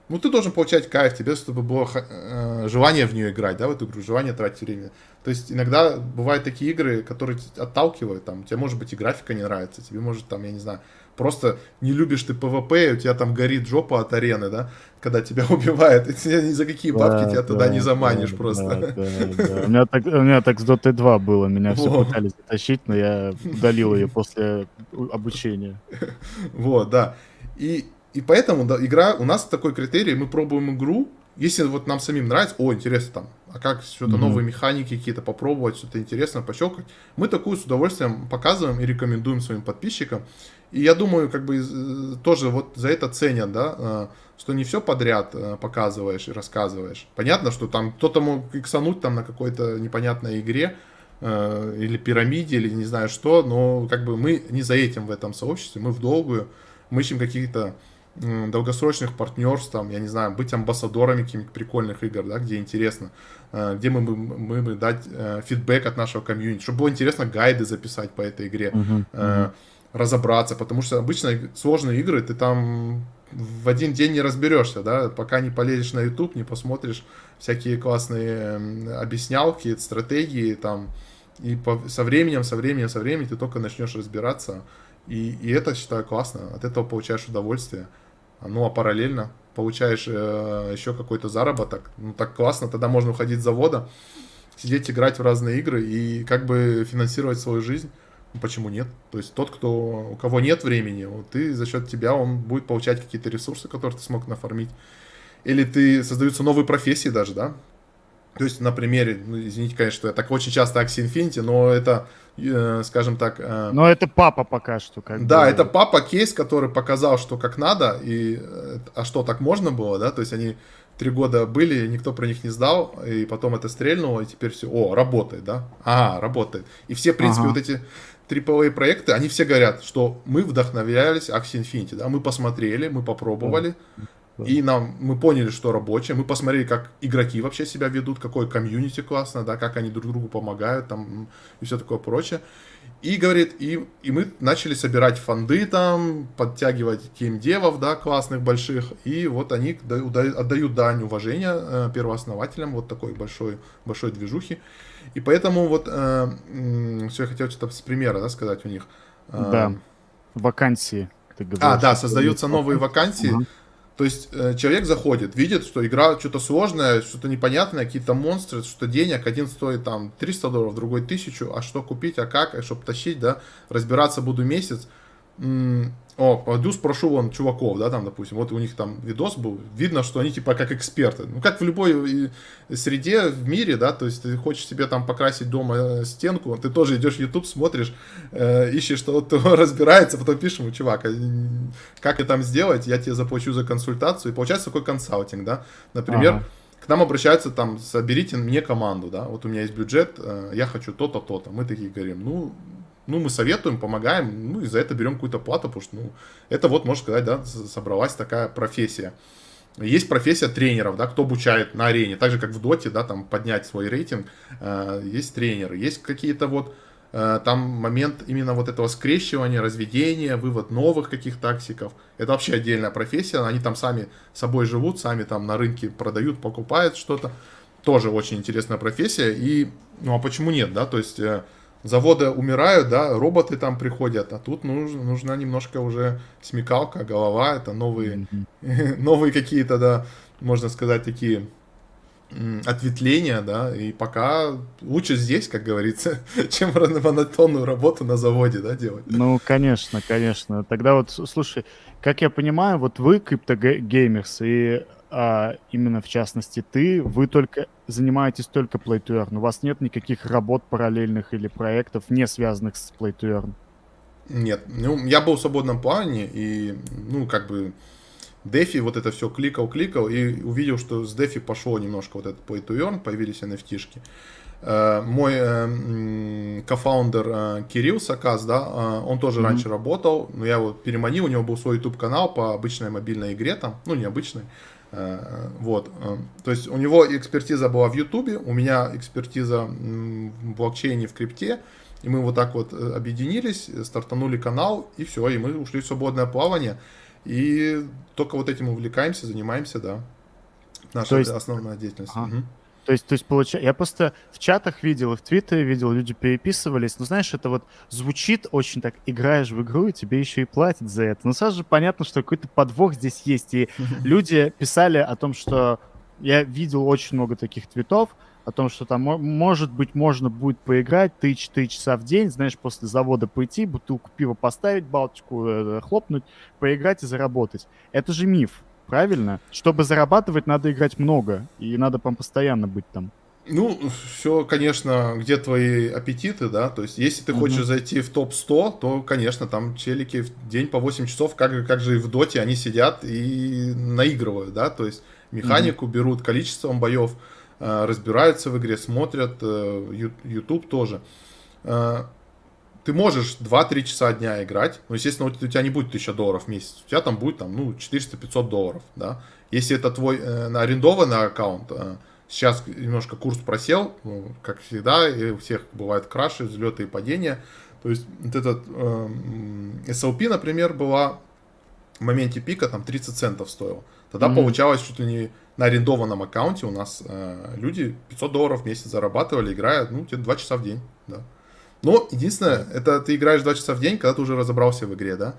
Speaker 2: ну, ты должен получать кайф, тебе, чтобы было э, желание в нее играть, да, в эту игру, желание тратить время. То есть иногда бывают такие игры, которые отталкивают, там, тебе может быть и графика не нравится, тебе может там, я не знаю, просто не любишь ты ПВП, и у тебя там горит жопа от арены, да, когда тебя убивают, и тебя ни за какие бабки да, тебя да, туда не заманишь да, просто. Да, да,
Speaker 1: да. У, меня так, у меня так с Dota 2 было, меня все пытались затащить, но я удалил ее после обучения.
Speaker 2: Вот, да. И и поэтому да, игра, у нас такой критерий, мы пробуем игру, если вот нам самим нравится, о, интересно там, а как что-то mm-hmm. новые механики какие-то попробовать, что-то интересное пощелкать, мы такую с удовольствием показываем и рекомендуем своим подписчикам. И я думаю, как бы э, тоже вот за это ценят, да, э, что не все подряд э, показываешь и рассказываешь. Понятно, что там кто-то мог иксануть там на какой-то непонятной игре, или пирамиде, или не знаю что, но как бы мы не за этим в этом сообществе, мы в долгую, мы ищем какие-то долгосрочных партнерств, там, я не знаю, быть амбассадорами каких-нибудь прикольных игр, да, где интересно, э, где мы мы бы дать э, фидбэк от нашего комьюнити, чтобы было интересно гайды записать по этой игре, uh-huh, uh-huh. разобраться, потому что обычно сложные игры ты там в один день не разберешься, да, пока не полезешь на YouTube, не посмотришь всякие классные объяснялки, стратегии, там, и по, со временем, со временем, со временем ты только начнешь разбираться, и, и это, считаю, классно, от этого получаешь удовольствие. Ну, а параллельно получаешь э, еще какой-то заработок. Ну, так классно, тогда можно уходить с завода, сидеть, играть в разные игры и как бы финансировать свою жизнь. Ну, почему нет? То есть тот, кто, у кого нет времени, вот ты за счет тебя, он будет получать какие-то ресурсы, которые ты смог нафармить. Или ты создаются новые профессии даже, да? То есть на примере, ну, извините, конечно, что я так очень часто Axie Infinity, но это, скажем так... Э,
Speaker 1: но это папа пока что. Как
Speaker 2: да, бы... это папа кейс, который показал, что как надо, и, э, а что так можно было, да, то есть они три года были, никто про них не сдал, и потом это стрельнуло, и теперь все, о, работает, да, а, работает. И все, в принципе, ага. вот эти AAA проекты, они все говорят, что мы вдохновлялись Axie Infinity, да, мы посмотрели, мы попробовали, и нам, мы поняли, что рабочее, мы посмотрели, как игроки вообще себя ведут, какой комьюнити классно, да, как они друг другу помогают, там, и все такое прочее. И, говорит, и, и мы начали собирать фонды там, подтягивать геймдевов, да, классных, больших, и вот они отдают дань уважения э, первооснователям вот такой большой, большой движухи. И поэтому вот, э, все, я хотел что-то с примера, да, сказать у них.
Speaker 1: Э, да, вакансии. ты говоришь.
Speaker 2: А, да, создаются новые вакансии.
Speaker 1: Ага.
Speaker 2: То есть э, человек заходит, видит, что игра что-то сложное, что-то непонятное, какие-то монстры, что денег, один стоит там 300 долларов, другой 1000, а что купить, а как, а чтобы тащить, да, разбираться буду месяц. М, О, пойду спрошу вон чуваков, да, там, допустим, вот у них там видос был, видно, что они типа как эксперты. Ну, как в любой э, среде в мире, да, то есть ты хочешь себе там покрасить дома э, стенку, ты тоже идешь в YouTube, смотришь, э, ищешь, что кто разбирается, потом пишешь ему, чувак, а, как это там сделать, я тебе заплачу за консультацию, и получается такой консалтинг, да, например,
Speaker 1: Ага.
Speaker 2: к нам обращаются там, соберите мне команду, да, вот у меня есть бюджет, э, я хочу то-то, то-то. Мы такие говорим, ну, ну, мы советуем, помогаем, ну, и за это берем какую-то плату, потому что, ну, это вот, можно сказать, да, собралась такая профессия. Есть профессия тренеров, да, кто обучает на арене, так же, как в доте, да, там, поднять свой рейтинг, э, есть тренеры, есть какие-то вот, э, там момент именно вот этого скрещивания, разведения, вывод новых каких тактиков, это вообще отдельная профессия, они там сами собой живут, сами там на рынке продают, покупают что-то, тоже очень интересная профессия, и, ну, а почему нет, да, то есть, э, заводы умирают, да, роботы там приходят, а тут нужна, нужна немножко уже смекалка, голова, это новые,
Speaker 1: Мгм.
Speaker 2: новые какие-то, да, можно сказать, такие ответвления, да, и пока лучше здесь, как говорится, чем монотонную работу на заводе, да, делать.
Speaker 1: Ну, конечно, конечно. Тогда вот, слушай, как я понимаю, вот вы криптогеймерс, и а, именно в частности ты, вы только занимаетесь только Play to Earn. У вас нет никаких работ параллельных или проектов, не связанных с Play to Earn.
Speaker 2: Нет, ну, я был в свободном плане, и, ну, как бы, Дефи вот это все кликал, кликал, и увидел, что с Дефи пошло немножко вот этот Play to Earn, появились NFT-шки. Э, Мой м, кофаундер э, Кирилл Сакас, да, он тоже
Speaker 1: Мгм.
Speaker 2: раньше работал, но я его переманил, у него был свой YouTube канал по обычной мобильной игре там, ну не обычной, вот, э, то есть у него экспертиза была в Ютубе, у меня экспертиза в блокчейне, в крипте, и мы вот так вот э, объединились, э, стартанули канал, и все, и мы ушли в свободное плавание, и только вот этим увлекаемся, занимаемся, да. Наша
Speaker 1: То есть-
Speaker 2: основная деятельность.
Speaker 1: Ага.
Speaker 2: Мгм.
Speaker 1: То есть, то есть получается, я просто в чатах видел и в Твиттере видел, люди переписывались. Но знаешь, это вот звучит очень так, играешь в игру, и тебе еще и платят за это. Но сразу же понятно, что какой-то подвох здесь есть. И люди писали о том, что я видел очень много таких твитов, о том, что там, мо- может быть, можно будет поиграть 3-4 часа в день, знаешь, после завода пойти, бутылку пива поставить, балтику э, хлопнуть, поиграть и заработать. Это же миф, правильно? Чтобы зарабатывать, надо играть много, и надо прям постоянно быть там.
Speaker 2: Ну, все, конечно, где твои аппетиты, да, то есть, если ты
Speaker 1: Мгм.
Speaker 2: хочешь зайти в топ-100, то, конечно, там челики в день по 8 часов, как, же- как же и в доте, они сидят и наигрывают, да, то есть, механику берут, количеством боев, э, разбираются в игре, смотрят, э, YouTube тоже. Э, Ты можешь 2-3 часа дня играть, но, естественно, у тебя не будет 1000 долларов в месяц, у тебя там будет, там, ну, 400-500 долларов, да. Если это твой э, арендованный аккаунт, э, Сейчас немножко курс просел, ну, как всегда, и у всех бывают краши, взлеты и падения. То есть вот этот эм, SLP, например, была в моменте пика там 30 центов стоил. Тогда
Speaker 1: Мгм.
Speaker 2: получалось чуть ли не на арендованном аккаунте у нас э, люди 500 долларов в месяц зарабатывали, играя, ну, где-то 2 часа в день, да. Но единственное, это ты играешь 2 часа в день, когда ты уже разобрался в игре, да.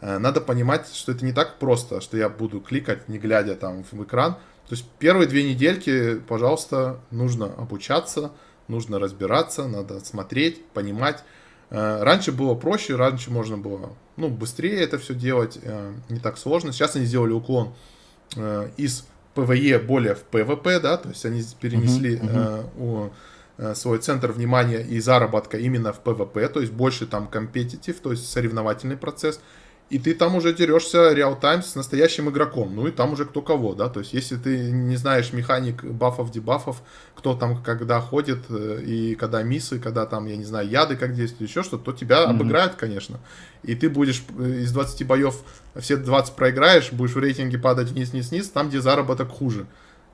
Speaker 2: Э, Надо понимать, что это не так просто, что я буду кликать, не глядя там в экран. То есть первые две недельки, пожалуйста, нужно обучаться, нужно разбираться, надо смотреть, понимать. Э, Раньше было проще, раньше можно было ну, быстрее это все делать, э, не так сложно. Сейчас они сделали уклон из PvE более в PvP, да, то есть они перенесли у- э, свой центр внимания и заработка именно в PvP, то есть больше там competitive, то есть соревновательный процесс. И ты там уже дерешься real-time с настоящим игроком. Ну и там уже кто кого, да. То есть, если ты не знаешь механик бафов, дебафов, кто там когда ходит, э, и когда миссы, когда там, я не знаю, яды как действуют, еще что-то, то тебя
Speaker 1: Мгм.
Speaker 2: обыграют, конечно. И ты будешь э, из 20 боев все 20 проиграешь, будешь в рейтинге падать вниз-вниз-вниз, там, где заработок хуже.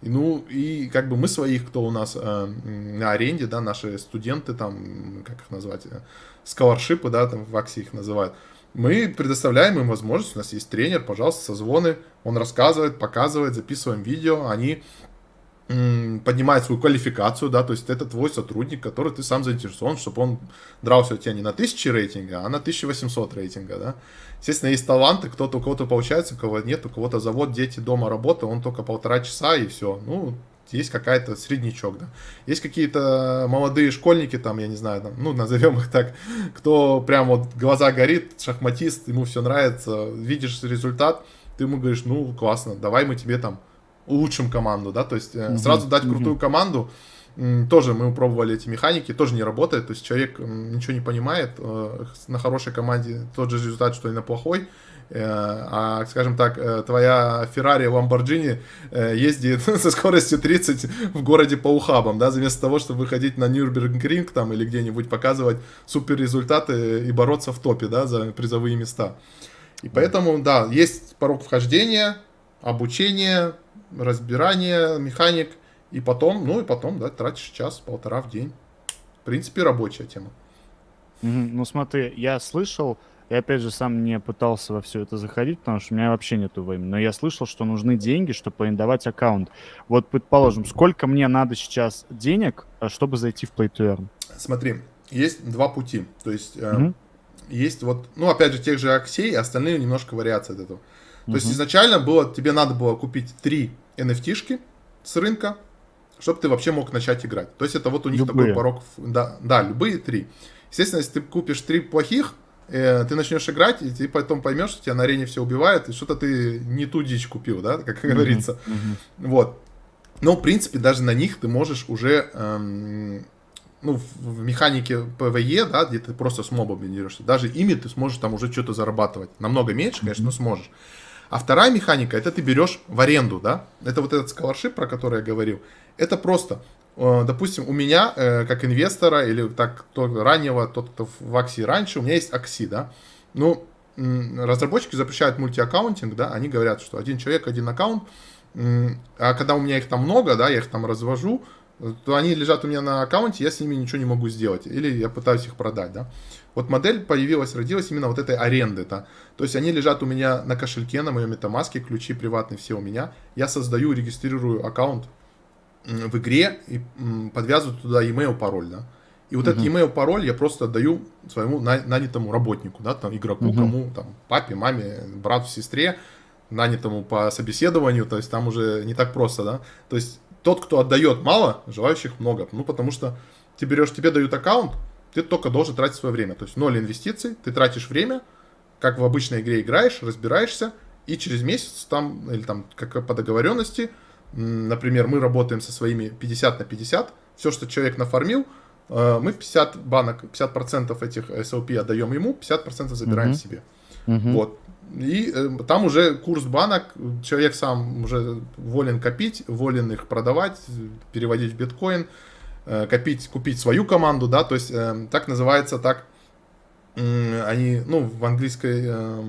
Speaker 2: Ну, и как бы мы своих, кто у нас э, на аренде, да, наши студенты, там, как их назвать, э, скалоршипы, да, там в Аксе их называют, мы предоставляем им возможность, у нас есть тренер, пожалуйста, созвоны, он рассказывает, показывает, записываем видео, они поднимает свою квалификацию, да, то есть это твой сотрудник, который ты сам заинтересован, чтобы он дрался у тебя не на 1000 рейтинга, а на 1800 рейтинга, да. Естественно, есть таланты, кто-то у кого-то получается, у кого нет, у кого-то завод, дети, дома, работа, он только полтора часа и все. Ну, есть какая-то среднячок, да. Есть какие-то молодые школьники, там, я не знаю, там, ну, назовем их так, кто прям вот глаза горит, шахматист, ему все нравится, видишь результат, ты ему говоришь, ну, классно, давай мы тебе там улучшим команду, да, то есть mm-hmm. сразу дать крутую mm-hmm. команду, тоже мы пробовали эти механики, тоже не работает, то есть человек ничего не понимает, э, на хорошей команде тот же результат, что и на плохой, э, а, скажем так, твоя Ferrari Lamborghini ездит со скоростью 30 в городе по ухабам, да, вместо того, чтобы выходить на Нюрнбергринг там или где-нибудь показывать супер результаты и бороться в топе, да, за призовые места. И поэтому, да, есть порог вхождения, обучение, разбирание, механик, и потом, ну и потом, да, тратишь час-полтора в день. В принципе, рабочая тема.
Speaker 1: Ну смотри, я слышал, я опять же сам не пытался во все это заходить, потому что у меня вообще нету времени. Но я слышал, что нужны деньги, чтобы арендовать аккаунт. Вот, предположим, сколько мне надо сейчас денег, э, чтобы зайти в Play to Earn?
Speaker 2: Смотри, есть два пути. То есть mm-hmm. э, есть вот, ну опять же, тех же Аксей, остальные немножко вариации от этого. То mm-hmm. есть изначально было, тебе надо было купить три NFT-шки с рынка, чтобы ты вообще мог начать играть. То есть это вот у них любые. такой порог. Да, да, любые три. Естественно, если ты купишь три плохих, э, ты начнешь играть, и ты потом поймешь, что тебя на арене все убивает, и что-то ты не ту дичь купил, да, как mm-hmm. говорится. Mm-hmm. Вот. Но, в принципе, даже на них ты можешь уже, эм, ну, в механике PvE, да, где ты просто с мобами дерешься, даже ими ты сможешь там уже что-то зарабатывать. Намного меньше, конечно, mm-hmm. но сможешь. А вторая механика, это ты берешь в аренду, да, это вот этот скалоршип, про который я говорил, это просто, э, допустим, у меня, э, как инвестора, или так, кто раннего, тот, кто в Акси раньше, у меня есть Акси, да, ну, разработчики запрещают мультиаккаунтинг, да, они говорят, что один человек, один аккаунт, а когда у меня их там много, да, я их там развожу, то они лежат у меня на аккаунте, я с ними ничего не могу сделать, или я пытаюсь их продать, да. Вот модель появилась, родилась именно вот этой аренды, да. То есть они лежат у меня на кошельке, на моем метамаске, ключи приватные все у меня. Я создаю, регистрирую аккаунт в игре и подвязываю туда email пароль, да. И вот uh-huh. этот email пароль я просто отдаю своему нанятому работнику, да, там игроку, uh-huh. кому, там, папе, маме, брату, сестре, нанятому по собеседованию, то есть там уже не так просто, да. То есть тот, кто отдает мало, желающих много. Ну, потому что ты берешь, тебе дают аккаунт, ты только должен тратить свое время. То есть ноль инвестиций, ты тратишь время, как в обычной игре играешь, разбираешься, и через месяц там, или там, как по договоренности, например, мы работаем со своими 50 на 50, все, что человек нафармил, э, мы 50 банок, 50% этих SLP отдаем ему, 50% забираем uh-huh. себе. Uh-huh. Вот. И э, там уже курс банок, человек сам уже волен копить, волен их продавать, переводить в биткоин, э, копить, купить свою команду, да, то есть э, так называется так, они, ну, в английской, э,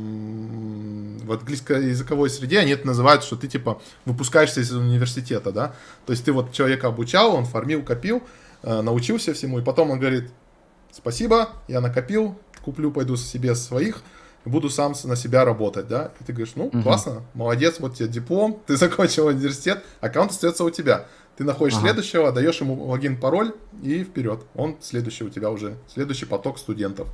Speaker 2: в английской языковой среде они это называют, что ты типа выпускаешься из университета, да, то есть ты вот человека обучал, он фармил, копил, э, научился всему, и потом он говорит, спасибо, я накопил, куплю, пойду себе своих, буду сам на себя работать, да, и ты говоришь, ну, угу. классно, молодец, вот тебе диплом, ты закончил университет, аккаунт остается у тебя. Ты находишь ага. следующего, даешь ему логин, пароль и вперед. Он следующий у тебя уже, следующий поток студентов.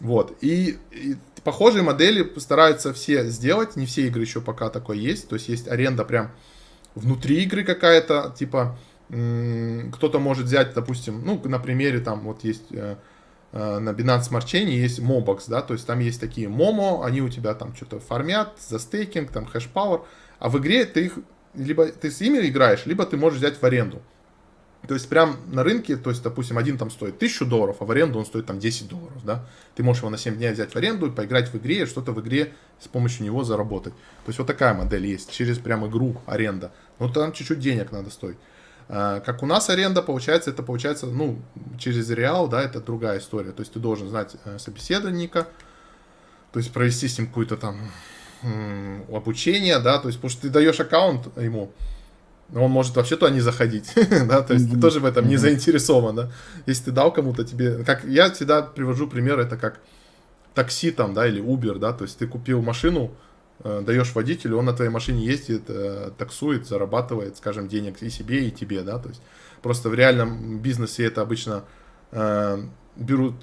Speaker 2: Вот. И, и похожие модели стараются все сделать. Не все игры еще пока такой есть. То есть есть аренда прям внутри игры какая-то. Типа кто-то может взять, допустим, ну, на примере там вот есть Э, на Binance Smart Chain есть Mobox, да, то есть там есть такие Momo, они у тебя там что-то фармят за стейкинг, там хэш power, а в игре ты их, либо ты с ними играешь, либо ты можешь взять в аренду. То есть прям на рынке, то есть, допустим, один там стоит 1000 долларов, а в аренду он стоит там 10 долларов, да. Ты можешь его на 7 дней взять в аренду поиграть в игре, и что-то в игре с помощью него заработать. То есть вот такая модель есть, через прям игру аренда. Но там чуть-чуть денег надо стоить. А, как у нас аренда получается, это получается, ну, через реал, да, это другая история. То есть ты должен знать э, собеседника, то есть провести с ним какое-то там обучение, да, то есть, потому что ты даешь аккаунт ему, он может вообще туда не заходить, да, то есть ты тоже в этом не заинтересован, да. Если ты дал кому-то тебе, как я всегда привожу пример, это как такси там, да, или Uber, да, то есть ты купил машину, даешь водителю, он на твоей машине ездит, э, таксует, зарабатывает, скажем, денег и себе, и тебе, да, то есть просто в реальном бизнесе это обычно э, берут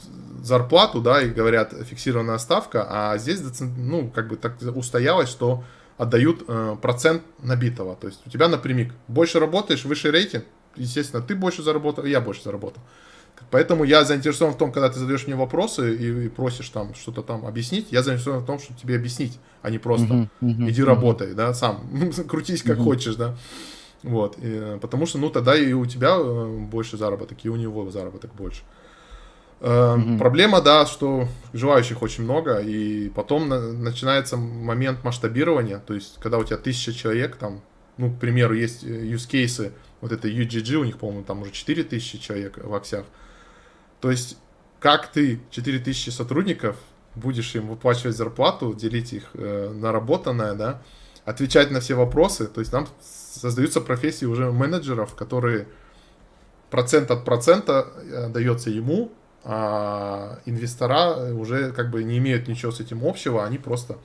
Speaker 2: зарплату, да, и говорят фиксированная ставка, а здесь, ну, как бы так устоялось, что отдают э, процент набитого. То есть у тебя напрямик. Больше работаешь, выше рейтинг, естественно, ты больше заработал, я больше заработал. Поэтому я заинтересован в том, когда ты задаешь мне вопросы и, и просишь там что-то там объяснить, я заинтересован в том, чтобы тебе объяснить, а не просто uh-huh, uh-huh, иди uh-huh. работай, да, сам, крутись как uh-huh. хочешь, да. Вот, и, потому что, ну, тогда и у тебя э, больше заработок, и у него заработок больше. Mm-hmm. Проблема, да, что желающих очень много, и потом на, начинается момент масштабирования, то есть, когда у тебя тысяча человек, там, ну, к примеру, есть э, use cases, вот это UGG, у них, по-моему, там уже 4000 человек в аксях. То есть, как ты 4000 сотрудников будешь им выплачивать зарплату, делить их э, наработанное, да, отвечать на все вопросы, то есть, там создаются профессии уже менеджеров, которые процент от процента э, дается ему, а инвестора уже как бы не имеют ничего с этим общего, они просто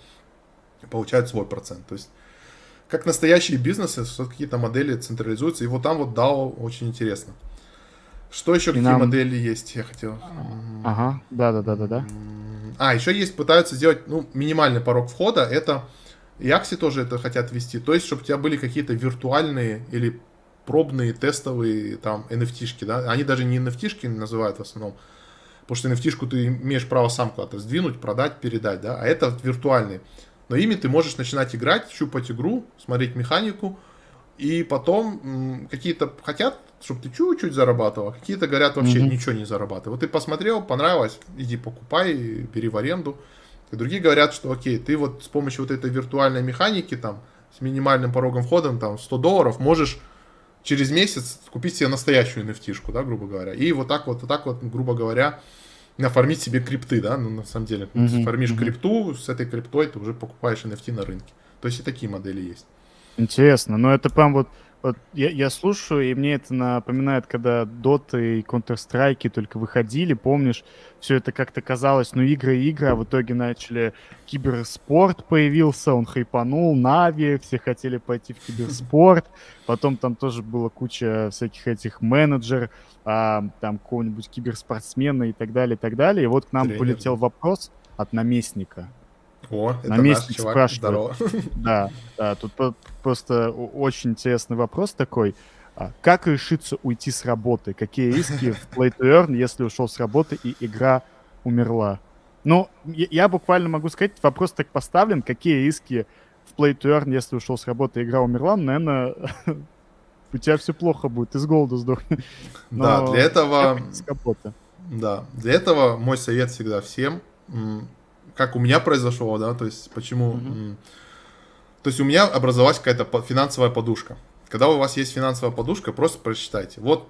Speaker 2: получают свой процент. То есть как настоящие бизнесы, какие-то модели централизуются, и вот там вот DAO очень интересно. Что еще, и какие нам... модели есть, я хотел?
Speaker 1: Ага, да-да-да-да-да.
Speaker 2: А, еще есть, пытаются сделать, ну, минимальный порог входа, это Якси тоже это хотят ввести, то есть, чтобы у тебя были какие-то виртуальные или пробные, тестовые там NFT-шки, да, они даже не NFT-шки называют в основном, потому что NFT-шку ты имеешь право сам куда-то сдвинуть, продать, передать, да, а это виртуальные. Но ими ты можешь начинать играть, щупать игру, смотреть механику, и потом какие-то хотят, чтобы ты чуть-чуть зарабатывал, а какие-то говорят вообще mm-hmm. ничего не зарабатывай. Вот ты посмотрел, понравилось, иди покупай, бери в аренду. И другие говорят, что окей, ты вот с помощью вот этой виртуальной механики там с минимальным порогом входа, там 100 долларов, можешь через месяц купить себе настоящую nft да, грубо говоря. И вот так вот, вот так вот, грубо говоря, нафармить себе крипты, да, ну, на самом деле. Mm-hmm. Фармишь mm-hmm. крипту, с этой криптой ты уже покупаешь NFT на рынке. То есть и такие модели есть.
Speaker 1: Интересно, но это прям вот вот я, я слушаю, и мне это напоминает, когда Dota и Counter-Strike только выходили, помнишь, все это как-то казалось, ну, игры игры, а в итоге начали киберспорт появился, он хайпанул, Нави, все хотели пойти в киберспорт, потом там тоже было куча всяких этих менеджер, а, там какого-нибудь киберспортсмена и так далее, и так далее, и вот к нам Тренер. полетел вопрос от наместника,
Speaker 2: о, это Наместник наш чувак,
Speaker 1: спрашивает. Здорово. Да, да, тут просто очень интересный вопрос такой. А как решиться уйти с работы? Какие риски в Play to Earn, если ушел с работы и игра умерла? Ну, я, я буквально могу сказать, вопрос так поставлен, какие риски в Play to Earn, если ушел с работы и игра умерла, наверное, у тебя все плохо будет, ты с голоду сдохнешь.
Speaker 2: Да, для этого... Да, для этого мой совет всегда всем как у меня произошло, да, то есть почему... Mm-hmm. То есть у меня образовалась какая-то финансовая подушка. Когда у вас есть финансовая подушка, просто прочитайте. Вот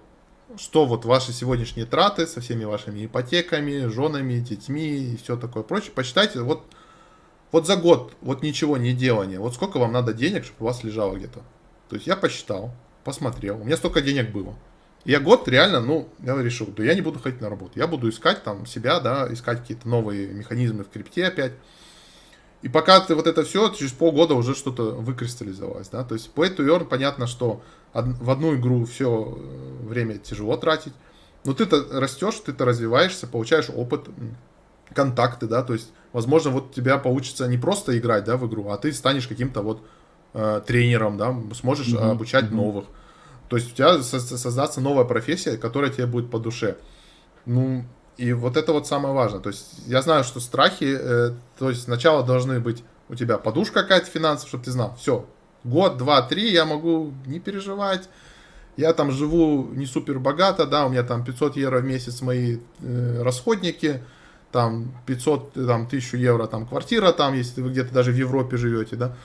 Speaker 2: что вот ваши сегодняшние траты со всеми вашими ипотеками, женами, детьми и все такое прочее. Почитайте, вот, вот за год, вот ничего не делания, вот сколько вам надо денег, чтобы у вас лежало где-то. То есть я посчитал, посмотрел, у меня столько денег было. Я год реально, ну, я решил, да я не буду ходить на работу. Я буду искать там себя, да, искать какие-то новые механизмы в крипте опять. И пока ты вот это все, через полгода уже что-то выкристаллизовалось, да. То есть play to earn, понятно, что в одну игру все э, время тяжело тратить. Но ты-то растешь, ты-то развиваешься, получаешь опыт, контакты, да, то есть, возможно, вот тебя получится не просто играть, да, в игру, а ты станешь каким-то вот э, тренером, да, сможешь mm-hmm. обучать mm-hmm. новых. То есть у тебя создаться новая профессия, которая тебе будет по душе. Ну, и вот это вот самое важное. То есть я знаю, что страхи, э, то есть сначала должны быть у тебя подушка какая-то финансовая, чтобы ты знал, все, год, два, три я могу не переживать, я там живу не супер богато, да, у меня там 500 евро в месяц мои э, расходники, там 500, там 1000 евро там квартира там, если вы где-то даже в Европе живете, да,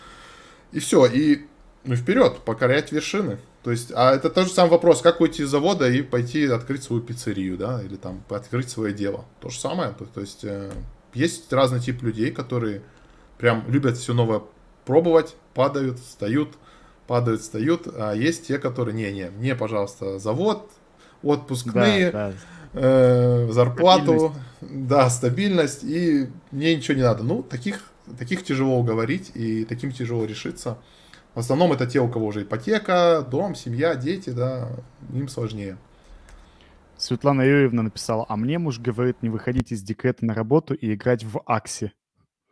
Speaker 2: и все, и ну вперед, покорять вершины. То есть, а это тот же самый вопрос, как уйти из завода и пойти открыть свою пиццерию, да, или там открыть свое дело. То же самое. То, то есть, э, есть разный тип людей, которые прям любят все новое пробовать, падают, встают, падают, встают. А есть те, которые, не-не, мне, пожалуйста, завод, отпускные, да, да. Э, зарплату, стабильность. да, стабильность, и мне ничего не надо. Ну, таких таких тяжело уговорить и таким тяжело решиться. В основном это те, у кого уже ипотека, дом, семья, дети, да, им сложнее.
Speaker 1: Светлана Юрьевна написала, а мне муж говорит не выходить из декрета на работу и играть в Акси.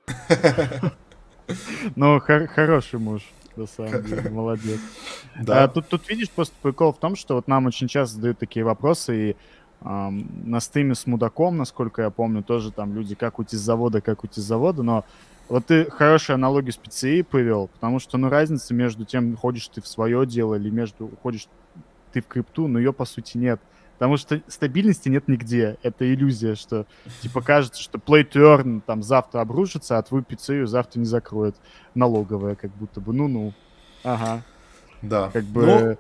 Speaker 1: Ну, хороший муж, на самом деле, молодец. Да. А, тут, тут видишь, просто прикол в том, что вот нам очень часто задают такие вопросы, и на стриме с мудаком, насколько я помню, тоже там люди, как уйти с завода, как уйти с завода, но вот ты хорошую аналогию с PCI привел, потому что, ну, разница между тем, ходишь ты в свое дело или между уходишь ты в крипту, но ее, по сути, нет. Потому что стабильности нет нигде. Это иллюзия, что типа кажется, что play to earn там завтра обрушится, а твою пиццерию завтра не закроют. Налоговая как будто бы. Ну-ну. Ага.
Speaker 2: Да. Как бы... Ну,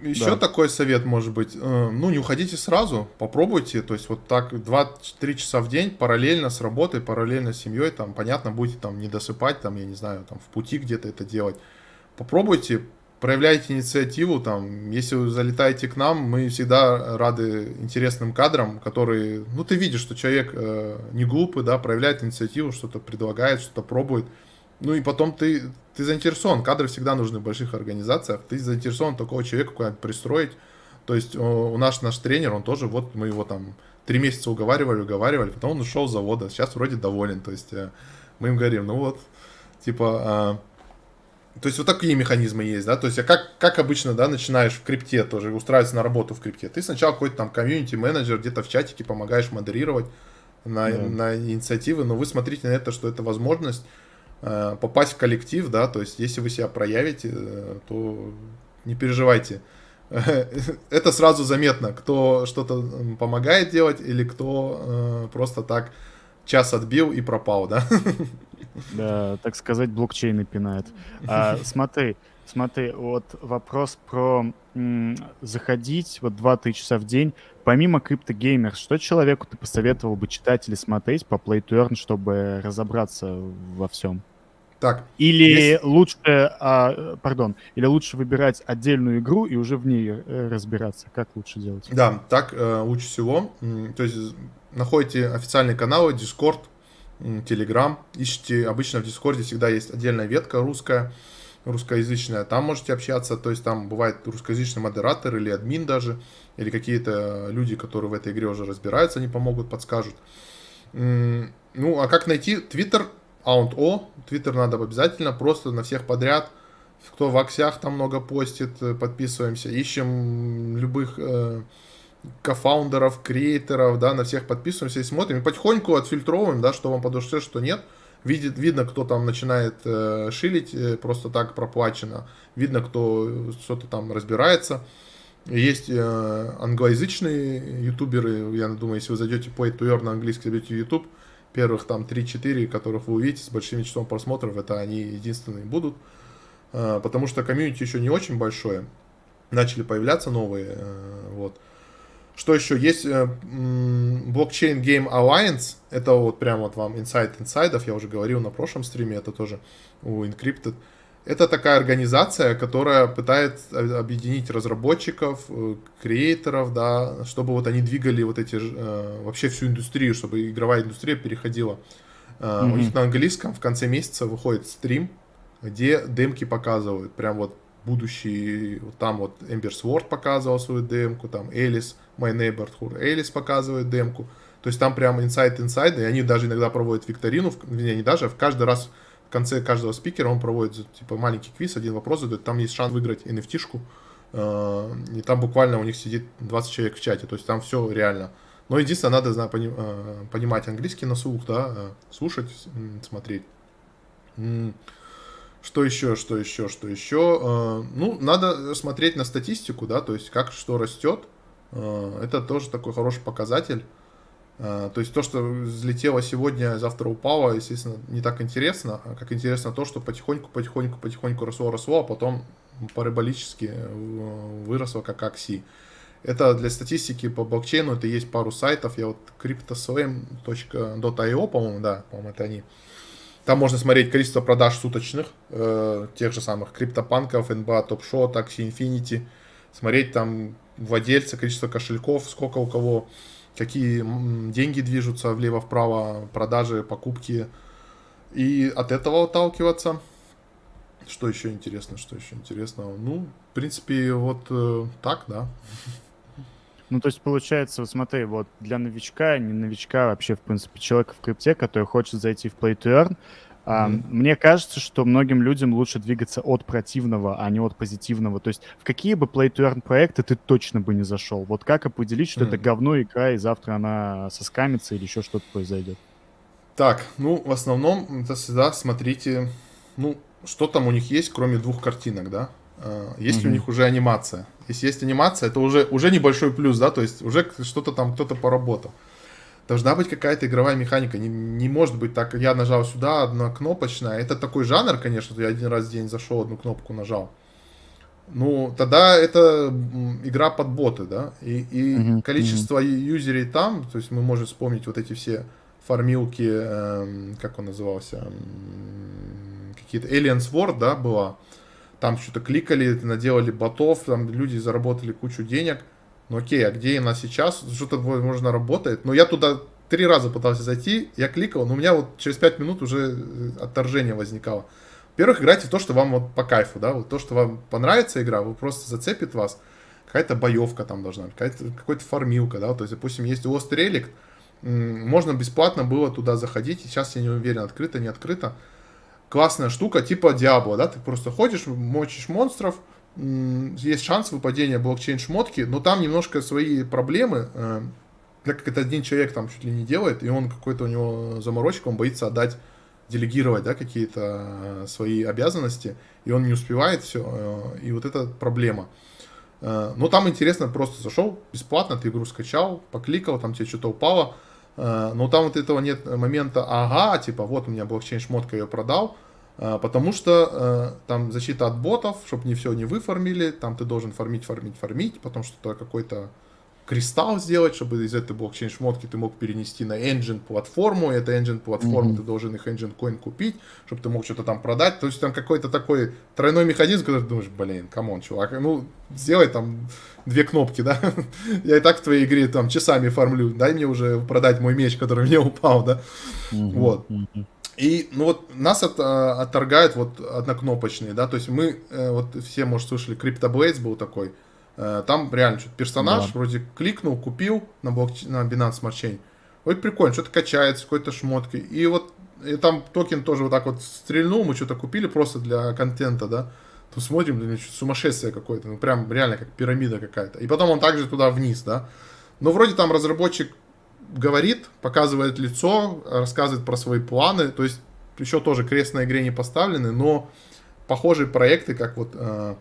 Speaker 2: еще да. такой совет может быть. Э, ну, не уходите сразу, попробуйте. То есть вот так 2-3 часа в день параллельно с работой, параллельно с семьей. Там, понятно, будете там не досыпать, там, я не знаю, там в пути где-то это делать. Попробуйте, проявляйте инициативу, там, если вы залетаете к нам, мы всегда рады интересным кадрам, которые, ну, ты видишь, что человек э, не глупый, да, проявляет инициативу, что-то предлагает, что-то пробует, ну, и потом ты, ты заинтересован, кадры всегда нужны в больших организациях, ты заинтересован такого человека куда-нибудь пристроить, то есть у нас наш тренер, он тоже, вот мы его там три месяца уговаривали, уговаривали, потом он ушел с завода, сейчас вроде доволен, то есть э, мы им говорим, ну вот, типа, э, то есть вот такие механизмы есть, да, то есть а как, как обычно, да, начинаешь в крипте тоже устраиваться на работу в крипте. Ты сначала какой-то там комьюнити-менеджер, где-то в чатике помогаешь модерировать на, да. на инициативы, но вы смотрите на это, что это возможность. э, попасть в коллектив, да, то есть если вы себя проявите, э, то не переживайте. это сразу заметно, кто что-то помогает делать или кто э, просто так час отбил и пропал, да.
Speaker 1: Да, так сказать, блокчейны пинает. А, смотри, смотри, вот вопрос про м, заходить вот 2-3 часа в день. Помимо криптогеймер, что человеку ты посоветовал бы читать или смотреть по Play to Earn, чтобы разобраться во всем?
Speaker 2: Так.
Speaker 1: Или есть... лучше, а, пардон, или лучше выбирать отдельную игру и уже в ней э, разбираться. Как лучше делать?
Speaker 2: Да, так э, лучше всего. То есть находите официальные каналы, Discord, Telegram, ищите, обычно в Discord всегда есть отдельная ветка русская, русскоязычная, там можете общаться, то есть там бывает русскоязычный модератор или админ даже, или какие-то люди, которые в этой игре уже разбираются, они помогут, подскажут. Ну, а как найти? Twitter, Ауnt О, Twitter надо обязательно, просто на всех подряд, кто в аксях там много постит, э, подписываемся, ищем любых э, кофаундеров, креаторов, да, на всех подписываемся и смотрим. И потихоньку отфильтровываем, да, что вам по душе, что нет. Видит, видно, кто там начинает э, шилить, э, просто так проплачено. Видно, кто что-то там разбирается. Есть э, англоязычные ютуберы, я думаю, если вы зайдете по to Earn на английский, зайдете YouTube, первых там 3-4, которых вы увидите с большим числом просмотров, это они единственные будут. Э, потому что комьюнити еще не очень большое. Начали появляться новые, э, вот. Что еще? Есть э, блокчейн Game Alliance. Это вот прям вот вам инсайт инсайдов. Я уже говорил на прошлом стриме. Это тоже у Encrypted. Это такая организация, которая пытается объединить разработчиков, э, креаторов, да, чтобы вот они двигали вот эти, э, вообще всю индустрию, чтобы игровая индустрия переходила. Mm-hmm. У них на английском в конце месяца выходит стрим, где демки показывают, прям вот будущий, там вот Ember Sword показывал свою демку, там Элис, My Neighborhood Элис показывает демку. То есть там прям инсайд инсайд, и они даже иногда проводят викторину, не, не даже, в каждый раз в конце каждого спикера он проводит типа маленький квиз, один вопрос задает, там есть шанс выиграть NFT-шку, э, и там буквально у них сидит 20 человек в чате, то есть там все реально. Но единственное, надо знать, э, понимать английский на слух, да, э, слушать, смотреть. Что еще, что еще, что еще? Э, ну, надо смотреть на статистику, да, то есть как что растет. Э, это тоже такой хороший показатель. Э, то есть то, что взлетело сегодня, завтра упало, естественно, не так интересно. А как интересно то, что потихоньку, потихоньку, потихоньку росло, росло, а потом параболически выросло как акси. Это для статистики по блокчейну, это есть пару сайтов, я вот cryptoslam.io, по-моему, да, по-моему, это они. Там можно смотреть количество продаж суточных, э, тех же самых криптопанков, НБА, Топшот, Axie Infinity. Смотреть там владельца, количество кошельков, сколько у кого, какие деньги движутся влево-вправо, продажи, покупки. И от этого отталкиваться. Что еще интересно, что еще интересного? Ну, в принципе, вот э, так, да.
Speaker 1: Ну, то есть, получается, вот смотри, вот для новичка, не новичка, а вообще, в принципе, человека в крипте, который хочет зайти в Play to Earn, а,
Speaker 2: Мгм.
Speaker 1: Мне кажется, что многим людям лучше двигаться от противного, а не от позитивного. То есть в какие бы play to earn проекты ты точно бы не зашел? Вот как определить, что это
Speaker 2: Мгм.
Speaker 1: говно игра, и завтра она соскамится или еще что-то произойдет?
Speaker 2: Так, ну, в основном, это всегда смотрите, ну, что там у них есть, кроме двух картинок, да? Э, Есть ли у них уже анимация? Если есть анимация, это уже, уже небольшой плюс, да, то есть уже что-то там кто-то поработал. Должна быть какая-то игровая механика, не, не может быть так, я нажал сюда, одна кнопочная, это такой жанр, конечно, я один раз в день зашел, одну кнопку нажал. Ну, тогда это игра под боты, да, и, и
Speaker 1: Мгм,
Speaker 2: количество юзерей там, то есть мы можем вспомнить вот эти все фармилки, эм, как он назывался, какие-то Alien Sword, да, была, там что-то кликали, наделали ботов, там люди заработали кучу денег, ну окей, а где она сейчас? Что-то, возможно, работает, но я туда три раза пытался зайти, я кликал, но у меня вот через пять минут уже э, отторжение возникало. Во-первых, играйте в то, что вам вот по кайфу, да, вот то, что вам понравится игра, вы просто зацепит вас, какая-то боевка там должна быть, какая-то, какой-то фармилка, да, то есть, допустим, есть Lost Relic, можно бесплатно было туда заходить, сейчас я не уверен, открыто, не открыто, классная штука, типа Диабло, да, ты просто ходишь, мочишь монстров, есть шанс выпадения блокчейн-шмотки, но там немножко свои проблемы, э, так как это один человек там чуть ли не делает, и он какой-то у него заморочка, он боится отдать, делегировать, да, какие-то э, свои обязанности, и он не успевает все, и вот это проблема. Э, Но там интересно, просто зашел бесплатно, ты игру скачал, покликал, там тебе что-то упало, Э, но там вот этого нет момента, ага, типа вот у меня блокчейн-шмотка, ее продал, э, потому что э, там защита от ботов, чтобы не все не выфармили, там ты должен фармить, фармить, фармить, потом что-то какой-то кристалл сделать, чтобы из этой блокчейн-шмотки ты мог перенести на Enjin платформу, и эта Enjin платформу
Speaker 1: Мгм.
Speaker 2: ты должен их Enjin Coin купить, чтобы ты мог что-то там продать, то есть там какой-то такой тройной механизм, когда ты думаешь, блин, come on, чувак, ну сделай там две кнопки, да, я и так в твоей игре там часами фармлю, дай мне уже продать мой меч, который мне упал, да,
Speaker 1: Мгм,
Speaker 2: Вот. и, ну вот, нас от, а, отторгают вот однокнопочные, да, то есть мы, э, вот все, может, слышали, CryptoBlades был такой, там реально что-то персонаж,
Speaker 1: Да.
Speaker 2: вроде кликнул, купил на, блокч... на Binance Smart Chain, ой, прикольно, что-то качается, какой-то шмоткой, и вот, и там токен тоже вот так вот стрельнул, мы что-то купили просто для контента, да, то смотрим, блин, что-то сумасшествие какое-то, ну прям реально как пирамида какая-то, и потом он также туда вниз, да, но вроде там разработчик говорит, показывает лицо, рассказывает про свои планы. То есть еще тоже крест на игре не поставлены, но похожие проекты, как вот э,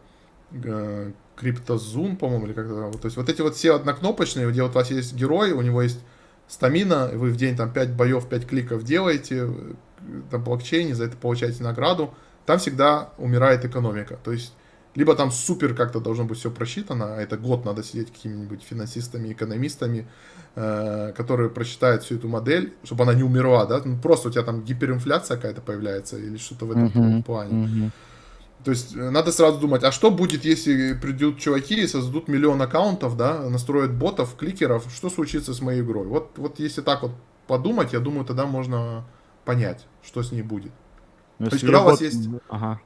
Speaker 2: э, CryptoZoom, по-моему, или как-то. То есть вот эти вот все однокнопочные, где вот у вас есть герой, у него есть стамина, и вы в день там 5 боев, 5 кликов делаете, э, там блокчейне, за это получаете награду, там всегда умирает экономика. То есть либо там супер как-то должно быть все просчитано, а это год надо сидеть какими-нибудь финансистами, экономистами, э, которые прочитают всю эту модель, чтобы она не умерла, да, ну, просто у тебя там гиперинфляция какая-то появляется или что-то в этом
Speaker 1: Мгм,
Speaker 2: плане.
Speaker 1: мгм.
Speaker 2: То есть э, надо сразу думать, а что будет, если придут чуваки и создадут миллион аккаунтов, да, настроят ботов, кликеров, что случится с моей игрой? Вот, вот если так вот подумать, я думаю, тогда можно понять, что с ней будет.
Speaker 1: Ну,
Speaker 2: есть,
Speaker 1: если
Speaker 2: когда у вас
Speaker 1: бот-
Speaker 2: есть-
Speaker 1: Ага.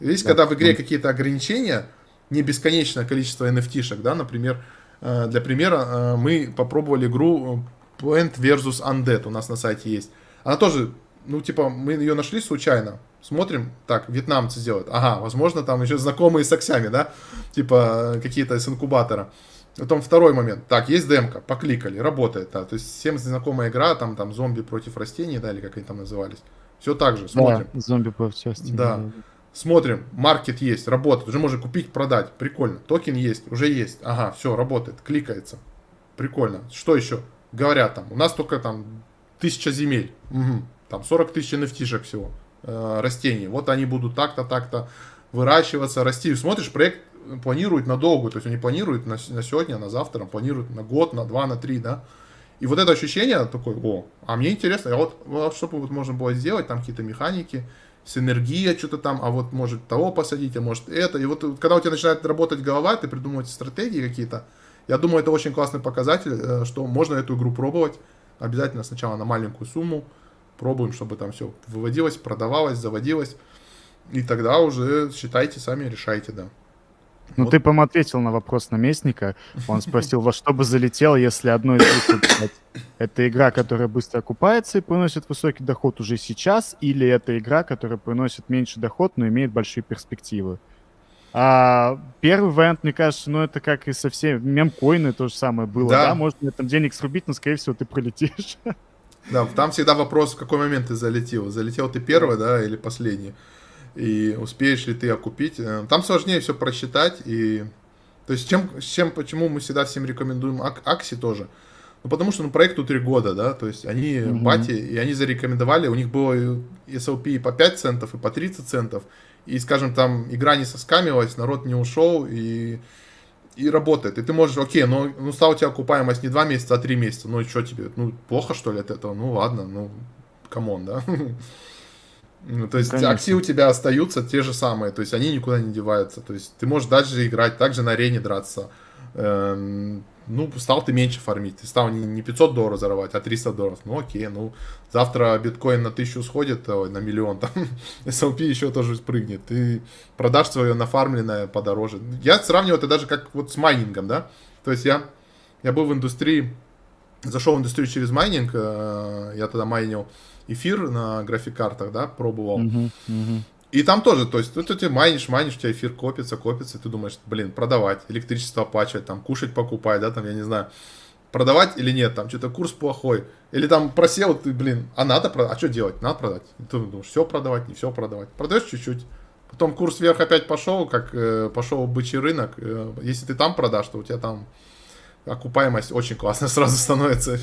Speaker 2: Видишь,
Speaker 1: Да.
Speaker 2: когда в игре какие-то ограничения, не бесконечное количество NFT-шек, да, например, э, для примера, э, мы попробовали игру Plant vs. Undead, у нас на сайте есть. Она тоже, ну, типа, мы ее нашли случайно, смотрим, так, вьетнамцы делают, ага, возможно, там еще знакомые с аксями, да, типа, какие-то из инкубатора. Потом второй момент. Так, есть демка, покликали, работает, да, то есть всем знакомая игра, там, там, зомби против растений, да, или как они там назывались. Все так же, смотрим.
Speaker 1: Да, зомби против части.
Speaker 2: Да. Смотрим, маркет есть, работает, уже можно купить, продать, прикольно. Токен есть, уже есть, ага, все, работает, кликается, прикольно. Что еще? Говорят там, у нас только там тысяча земель, Мгм. там 40 тысяч nft всего, э, растений. Вот они будут так-то, так-то выращиваться, расти. Смотришь, проект планирует надолго, то есть они планируют на, на сегодня, на завтра, планируют на год, на два, на три, да. И вот это ощущение такое, о, а мне интересно, а вот, вот что бы вот можно было сделать, там какие-то механики, синергия, что-то там, а вот может того посадить, а может это. И вот когда у тебя начинает работать голова, ты придумываешь стратегии какие-то, я думаю, это очень классный показатель, э, что можно эту игру пробовать. Обязательно сначала на маленькую сумму, пробуем, чтобы там все выводилось, продавалось, заводилось. И тогда уже считайте сами, решайте, да.
Speaker 1: Ну, вот. ты, по ответил на вопрос наместника. Он спросил, во что бы залетел, если одно из них это игра, которая быстро окупается и приносит высокий доход уже сейчас, или это игра, которая приносит меньше доход, но имеет большие перспективы. А первый вариант, мне кажется, ну это как и со всеми мемкоины то же самое было, да? да? Можно там денег срубить, но скорее всего ты пролетишь.
Speaker 2: Да, там всегда вопрос, в какой момент ты залетел. Залетел ты первый, да, или последний и успеешь ли ты окупить. Э, там сложнее все просчитать, и то есть чем, чем, почему мы всегда всем рекомендуем Ак, Акси тоже, ну, потому что ну, проекту 3 года, да, то есть они mm-hmm. бати, и они зарекомендовали, у них было SLP и по 5 центов, и по 30 центов, и, скажем, там игра не соскамилась, народ не ушел, и, и работает. И ты можешь, окей, ну, ну стала у тебя окупаемость не 2 месяца, а 3 месяца, ну и что тебе, ну плохо что ли от этого, ну ладно, ну come on, да. Ну, то есть Конечно. акции у тебя остаются те же самые, то есть они никуда не деваются. То есть ты можешь дальше играть, также на арене драться. Эм, ну, стал ты меньше фармить. Ты стал не 500 долларов зарабатывать, а 300 долларов. Ну, окей, ну, завтра биткоин на тысячу сходит, ой, на миллион, там, S&P еще тоже спрыгнет. Ты продашь свое нафармленное подороже. Я сравниваю это даже как вот с майнингом, да. То есть я, я был в индустрии, зашел в индустрию через майнинг, э, я тогда майнил эфир на графикартах, да, пробовал. Uh-huh, uh-huh. И там тоже, то есть, тут ты майнишь, майнишь, у тебя эфир копится, копится, и ты думаешь, блин, продавать, электричество оплачивать, там, кушать покупать, да, там, я не знаю, продавать или нет, там, что-то курс плохой, или там просел, ты, блин, а надо продать, а что делать, надо продать. И ты думаешь, все продавать, не все продавать. Продаешь чуть-чуть, потом курс вверх опять пошел, как э, пошел бычий рынок, э, если ты там продашь, то у тебя там окупаемость очень классная сразу становится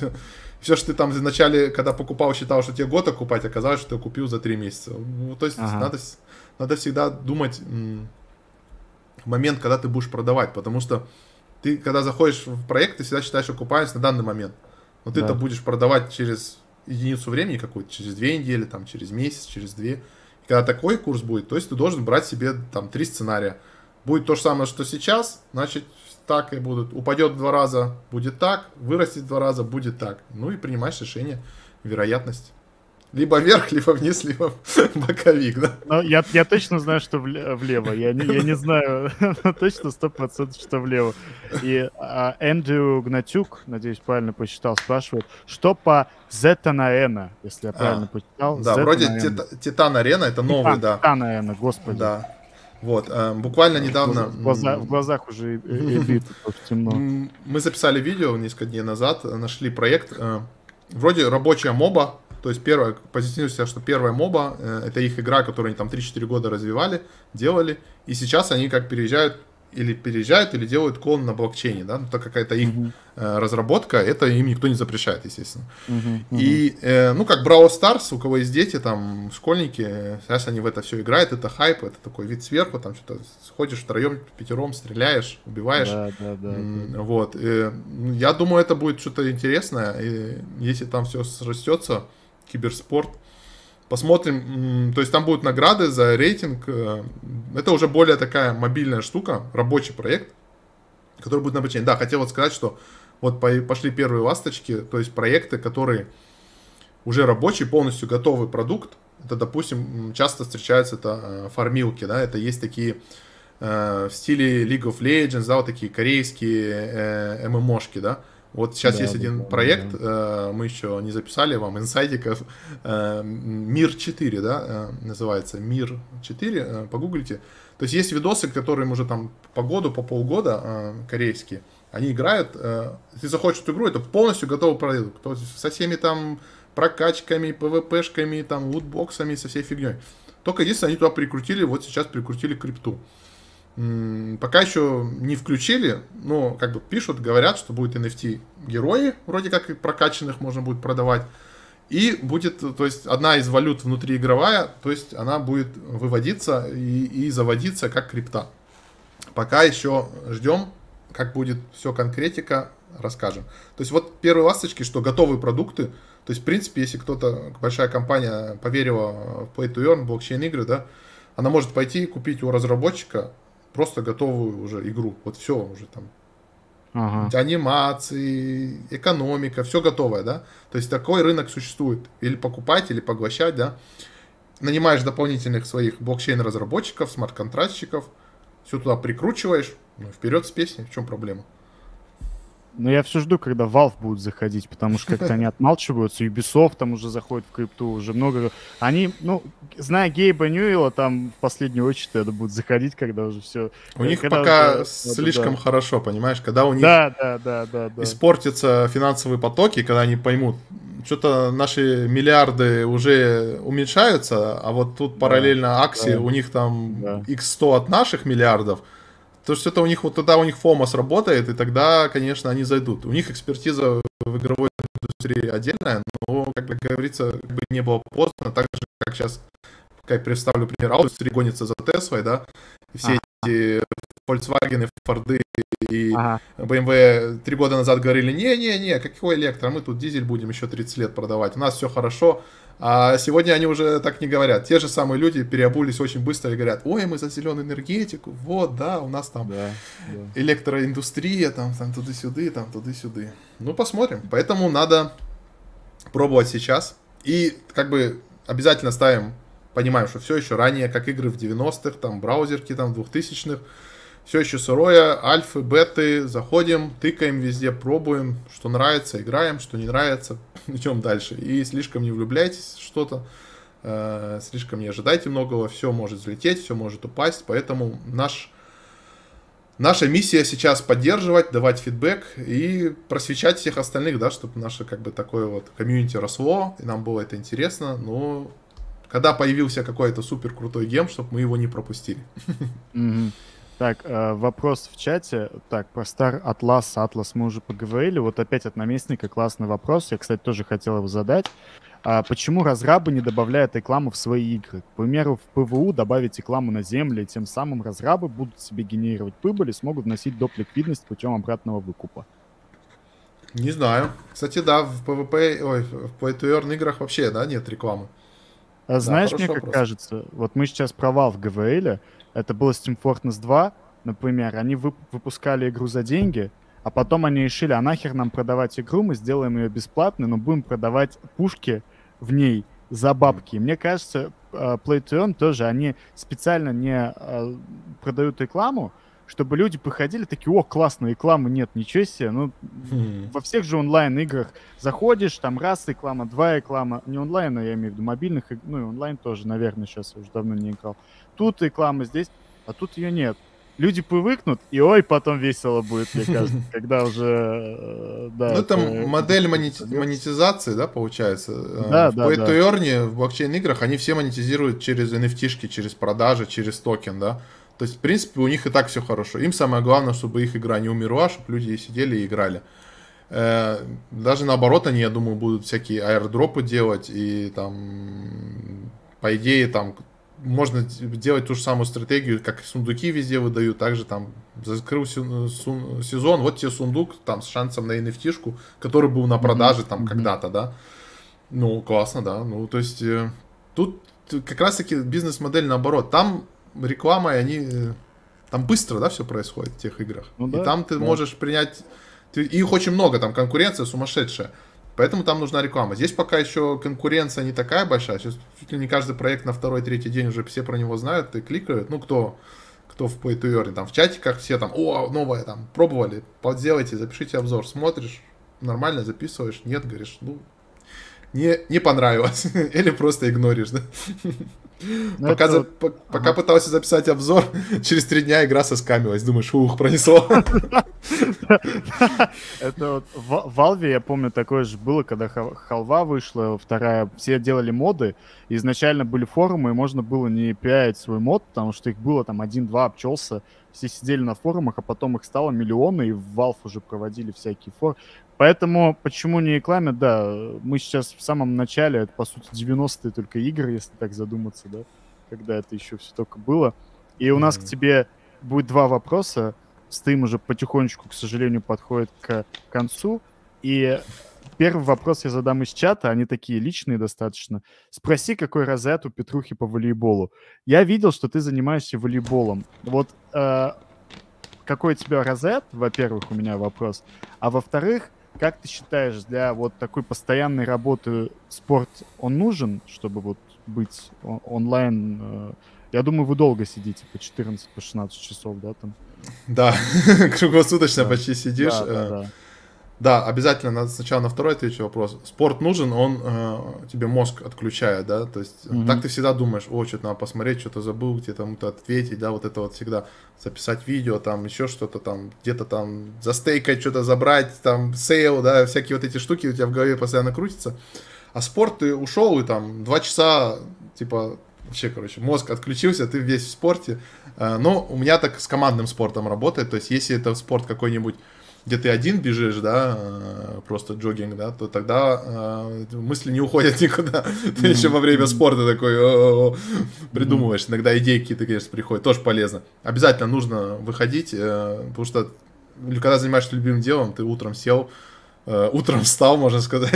Speaker 2: все, что ты там вначале, когда покупал, считал, что тебе год окупать, оказалось, что ты купил за три месяца. Ну, то есть ага. надо, надо всегда думать в момент, когда ты будешь продавать, потому что ты, когда заходишь в проект, ты всегда считаешь окупаемость на данный момент. Но ты это будешь продавать через единицу времени какую-то, через две недели, там, через месяц, через две. И когда такой курс будет, то есть ты должен брать себе там три сценария. Будет то же самое, что сейчас, значит, так и будут. Упадет в два раза, будет так, вырастет в два раза, будет так. Ну и принимаешь решение, вероятность. Либо вверх, либо вниз, либо боковик, да?
Speaker 1: Ну, я, я точно знаю, что влево. Я не, я не знаю точно сто процентов, что влево. И а, Эндрю Гнатюк, надеюсь, правильно посчитал, спрашивает, что по Зета на Эна, если я правильно а, посчитал.
Speaker 2: Да, вроде Титан Арена, это новый, да.
Speaker 1: Титан Арена, господи.
Speaker 2: Да. Вот, э, буквально недавно...
Speaker 1: В, глаза, в глазах уже элит, темно.
Speaker 2: Мы записали видео несколько дней назад, нашли проект. Э, вроде рабочая моба, то есть первая, позиционирует себя, что первая моба, э, это их игра, которую они там 3-4 года развивали, делали, и сейчас они как переезжают или переезжают, или делают клон на блокчейне, да, ну, так какая-то их uh-huh. э, разработка, это им никто не запрещает, естественно. Uh-huh. Uh-huh. И, э, ну, как Brawl Stars, у кого есть дети, там, школьники, сейчас они в это все играют, это хайп, это такой вид сверху, там что-то ходишь втроем, пятером, стреляешь, убиваешь. Да, да, да. да. Вот. И, я думаю, это будет что-то интересное, и если там все срастется, киберспорт, Посмотрим, то есть там будут награды за рейтинг. Э, это уже более такая мобильная штука, рабочий проект, который будет на обучение. Да, хотел вот сказать, что вот пошли первые ласточки, то есть проекты, которые уже рабочий, полностью готовый продукт. Это, допустим, часто встречаются это фармилки, да, это есть такие э, в стиле League of Legends, да, вот такие корейские э, ММОшки, да, вот сейчас да, есть один проект, да. Э, мы еще не записали вам инсайдиков. Э, Мир 4, да, э, называется. Мир 4, погуглите. То есть есть видосы, которые уже там по году, по полгода корейские. Они играют, ты в эту игру, это полностью готовый продукт. То есть со всеми там прокачками, ПВПшками, там, лутбоксами, со всей фигней. Только единственное, они туда прикрутили, вот сейчас прикрутили крипту. Пока еще не включили, но как бы пишут, говорят, что будет NFT герои, вроде как и прокачанных можно будет продавать. И будет, то есть, одна из валют внутриигровая, то есть, она будет выводиться и, и заводиться как крипта. Пока еще ждем, как будет все конкретика, расскажем. То есть, вот первые ласточки, что готовые продукты, то есть, в принципе, если кто-то, большая компания поверила в Play to Earn, блокчейн игры, да, она может пойти и купить у разработчика просто готовую уже игру. Вот все уже там. ага. анимации, экономика, все готовое, да. То есть такой рынок существует. Или покупать, или поглощать, да. Нанимаешь дополнительных своих блокчейн-разработчиков, смарт-контрактщиков, все туда прикручиваешь, ну, вперед с песней, в чем проблема?
Speaker 1: Но я все жду, когда Valve будут заходить, потому что как-то они отмалчиваются. Ubisoft там уже заходит в крипту, уже много... Они, ну, зная Гейба Ньюэлла, там в последнюю очередь это будут заходить, когда уже все...
Speaker 2: У них пока уже... слишком да. хорошо, понимаешь? Когда у них
Speaker 1: да, да, да, да, да.
Speaker 2: испортятся финансовые потоки, когда они поймут, что-то наши миллиарды уже уменьшаются, а вот тут параллельно да, акции, да. у них там да. x100 от наших миллиардов, то есть это у них вот тогда у них фома сработает, и тогда, конечно, они зайдут. У них экспертиза в игровой индустрии отдельная, но, как говорится, как бы не было поздно, так же, как сейчас, как я представлю пример, Аустри гонится за Теслой, да, и все ага. эти Volkswagen, Форды и ага. BMW три года назад говорили, не-не-не, какой электро, мы тут дизель будем еще 30 лет продавать, у нас все хорошо, а сегодня они уже так не говорят. Те же самые люди переобулись очень быстро и говорят, ой, мы за зеленую энергетику, вот, да, у нас там да, да. электроиндустрия, там, там туды-сюды, там туды-сюды. Ну, посмотрим. Поэтому надо пробовать сейчас. И как бы обязательно ставим, понимаем, что все еще ранее, как игры в 90-х, там, браузерки, там, 2000-х, все еще сырое, альфы, беты, заходим, тыкаем везде, пробуем, что нравится, играем, что не нравится, идем дальше. И слишком не влюбляйтесь в что-то, э, слишком не ожидайте многого, все может взлететь, все может упасть, поэтому наш, наша миссия сейчас поддерживать, давать фидбэк и просвещать всех остальных, да, чтобы наше как бы такое вот комьюнити росло, и нам было это интересно, но когда появился какой-то супер крутой гем, чтобы мы его не пропустили.
Speaker 1: Mm-hmm. Так, э, вопрос в чате. Так, про Star Atlas, Atlas мы уже поговорили. Вот опять от наместника классный вопрос. Я, кстати, тоже хотел его задать. А почему разрабы не добавляют рекламу в свои игры? К примеру, в ПВУ добавить рекламу на земле, и тем самым разрабы будут себе генерировать прибыль и смогут вносить доп. ликвидность путем обратного выкупа.
Speaker 2: Не знаю. Кстати, да, в PvP, ой, в Play to Earn играх вообще, да, нет рекламы.
Speaker 1: А знаешь, да, мне как вопрос. кажется, вот мы сейчас провал в ГВЛ, это было Steam Fortress 2, например, они вып- выпускали игру за деньги, а потом они решили, а нахер нам продавать игру, мы сделаем ее бесплатной, но будем продавать пушки в ней за бабки. Мне кажется, uh, Play to Earn тоже, они специально не uh, продают рекламу, чтобы люди приходили такие, о, классно, рекламы нет, ничего себе. Ну, mm. во всех же онлайн-играх заходишь, там раз реклама, два реклама, не онлайн, а я имею в виду мобильных, ну и онлайн тоже, наверное, сейчас я уже давно не играл тут реклама здесь, а тут ее нет. Люди привыкнут, и ой, потом весело будет, мне кажется, когда уже... Э,
Speaker 2: да, ну, это модель монетизации, да, получается? Э, да, в да, да. В в блокчейн-играх, они все монетизируют через NFT, через продажи, через токен, да? То есть, в принципе, у них и так все хорошо. Им самое главное, чтобы их игра не умерла, чтобы люди сидели и играли. Э, даже наоборот, они, я думаю, будут всякие аирдропы делать и там, по идее, там можно делать ту же самую стратегию, как сундуки везде выдают, также там закрыл сезон, вот тебе сундук там с шансом на NFT, который был на продаже там mm-hmm. когда-то, да. Ну, классно, да. Ну, то есть э, тут как раз-таки бизнес-модель наоборот. Там реклама, и они... Э, там быстро, да, все происходит в тех играх. Ну, да, и там ты да. можешь принять... Ты, их очень много, там конкуренция сумасшедшая. Поэтому там нужна реклама. Здесь пока еще конкуренция не такая большая. Сейчас чуть ли не каждый проект на второй, третий день уже все про него знают и кликают. Ну, кто, кто в Play to Earn, там в чате как все там, о, новое там, пробовали, сделайте, запишите обзор, смотришь, нормально записываешь, нет, говоришь, ну, не, не понравилось. Или просто игноришь, да? Ну, пока, за, по, ага. пока пытался записать обзор, через три дня игра соскамилась. Думаешь, ух, пронесло.
Speaker 1: Это вот в Valve, я помню, такое же было, когда халва вышла, вторая, все делали моды. Изначально были форумы, и можно было не пиарить свой мод, потому что их было там один-два обчелся. Все сидели на форумах, а потом их стало миллионы, и в Valve уже проводили всякие форумы. Поэтому, почему не рекламят, да, мы сейчас в самом начале, это, по сути, 90-е только игры, если так задуматься, да, когда это еще все только было. И у нас mm-hmm. к тебе будет два вопроса. Стрим уже потихонечку, к сожалению, подходит к концу. И первый вопрос я задам из чата, они такие личные достаточно. Спроси, какой розет у Петрухи по волейболу. Я видел, что ты занимаешься волейболом. Вот э, какой у тебя розет, во-первых, у меня вопрос, а во-вторых, как ты считаешь, для вот такой постоянной работы спорт, он нужен, чтобы вот быть онлайн? Э, я думаю, вы долго сидите, по 14, по 16 часов, да, там?
Speaker 2: Да, круглосуточно да. почти сидишь. Да, да,
Speaker 1: э, да.
Speaker 2: Да, обязательно надо сначала на второй ответить вопрос. Спорт нужен, он э, тебе мозг отключает, да, то есть mm-hmm. так ты всегда думаешь, о, что-то надо посмотреть, что-то забыл, где-то кому-то ответить, да, вот это вот всегда записать видео, там еще что-то там, где-то там застейкать, что-то забрать, там sale, да, всякие вот эти штуки у тебя в голове постоянно крутятся. А спорт ты ушел и там два часа, типа, вообще, короче, мозг отключился, ты весь в спорте. Э, но у меня так с командным спортом работает, то есть если это спорт какой-нибудь где ты один бежишь, да, э, просто джогинг, да, то тогда э, мысли не уходят никуда. Mm-hmm. Ты еще во время спорта такой придумываешь. Mm-hmm. Иногда идеи какие-то, конечно, приходят. Тоже полезно. Обязательно нужно выходить, э, потому что когда занимаешься любимым делом, ты утром сел, утром встал, можно сказать,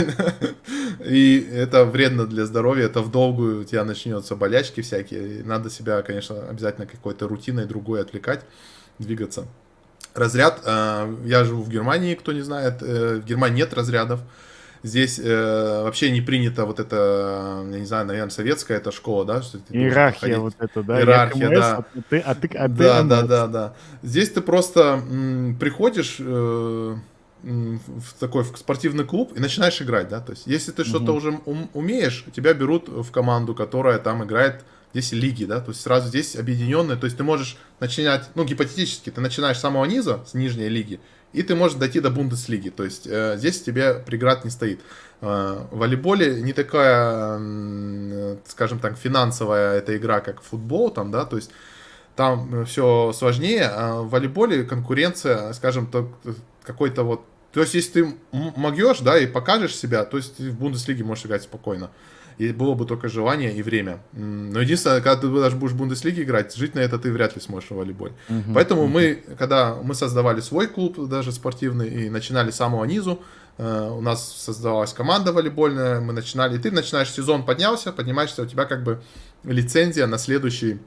Speaker 2: и это вредно для здоровья, это в долгую у тебя начнется болячки всякие. И надо себя, конечно, обязательно какой-то рутиной другой отвлекать, двигаться разряд. Э, я живу в Германии, кто не знает. Э, в Германии нет разрядов. Здесь э, вообще не принято вот это, я не знаю, наверное, советская эта школа, да?
Speaker 1: Что ты Иерархия вот это, да?
Speaker 2: Иерархия, КМС, да.
Speaker 1: А ты, а ты, а ты
Speaker 2: да, да, да, да. Здесь ты просто м, приходишь э, в такой в спортивный клуб и начинаешь играть, да? То есть, если ты угу. что-то уже ум, умеешь, тебя берут в команду, которая там играет здесь лиги, да, то есть сразу здесь объединенные, то есть ты можешь начинать, ну, гипотетически, ты начинаешь с самого низа, с нижней лиги, и ты можешь дойти до Бундеслиги, то есть э, здесь тебе преград не стоит. Э, в волейболе не такая, э, скажем так, финансовая эта игра, как футбол, там, да, то есть там все сложнее, а в волейболе конкуренция, скажем, так, какой-то вот то есть, если ты могешь, да, и покажешь себя, то есть в Бундеслиге можешь играть спокойно и было бы только желание и время. Но единственное, когда ты даже будешь в Бундеслиге играть, жить на это ты вряд ли сможешь в волейболе. Uh-huh. Поэтому uh-huh. мы, когда мы создавали свой клуб, даже спортивный, и начинали с самого низу, э, у нас создавалась команда волейбольная, мы начинали, и ты начинаешь сезон поднялся, поднимаешься, у тебя как бы лицензия на следующий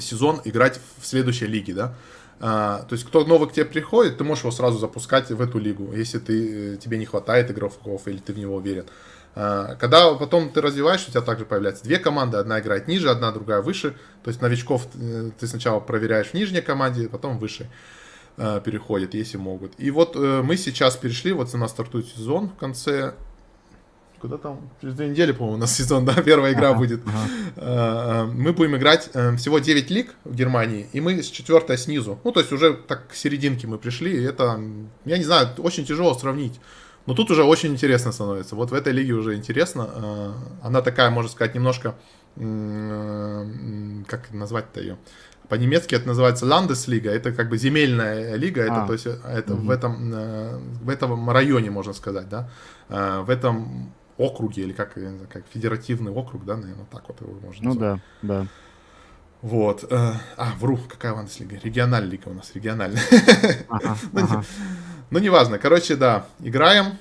Speaker 2: сезон играть в следующей лиге, да. А, то есть, кто новый к тебе приходит, ты можешь его сразу запускать в эту лигу, если ты, тебе не хватает игроков или ты в него уверен. Когда потом ты развиваешь, у тебя также появляются две команды, одна играет ниже, одна другая выше. То есть новичков э, ты сначала проверяешь в нижней команде, потом выше э, переходят, если могут. И вот э, мы сейчас перешли, вот у нас стартует сезон в конце куда там? Через две недели, по-моему, у нас сезон, да, первая игра ага, будет. Ага. Мы будем играть всего 9 лиг в Германии, и мы с четвертой снизу. Ну, то есть уже так к серединке мы пришли, и это, я не знаю, очень тяжело сравнить. Но тут уже очень интересно становится. Вот в этой лиге уже интересно. Э, она такая, можно сказать, немножко... Э, как назвать-то ее? По-немецки это называется Ландеслига. Это как бы земельная лига. А. Это, то есть, это угу. в, этом, э, в этом районе, можно сказать, да. В этом округе, или как, как федеративный округ, да, наверное, так вот его можно
Speaker 1: назвать. Ну да, да.
Speaker 2: Вот. А, вру, какая у нас лига? Региональная лига у нас, региональная. Ага, ну, ага. Ну, неважно. Короче, да, играем.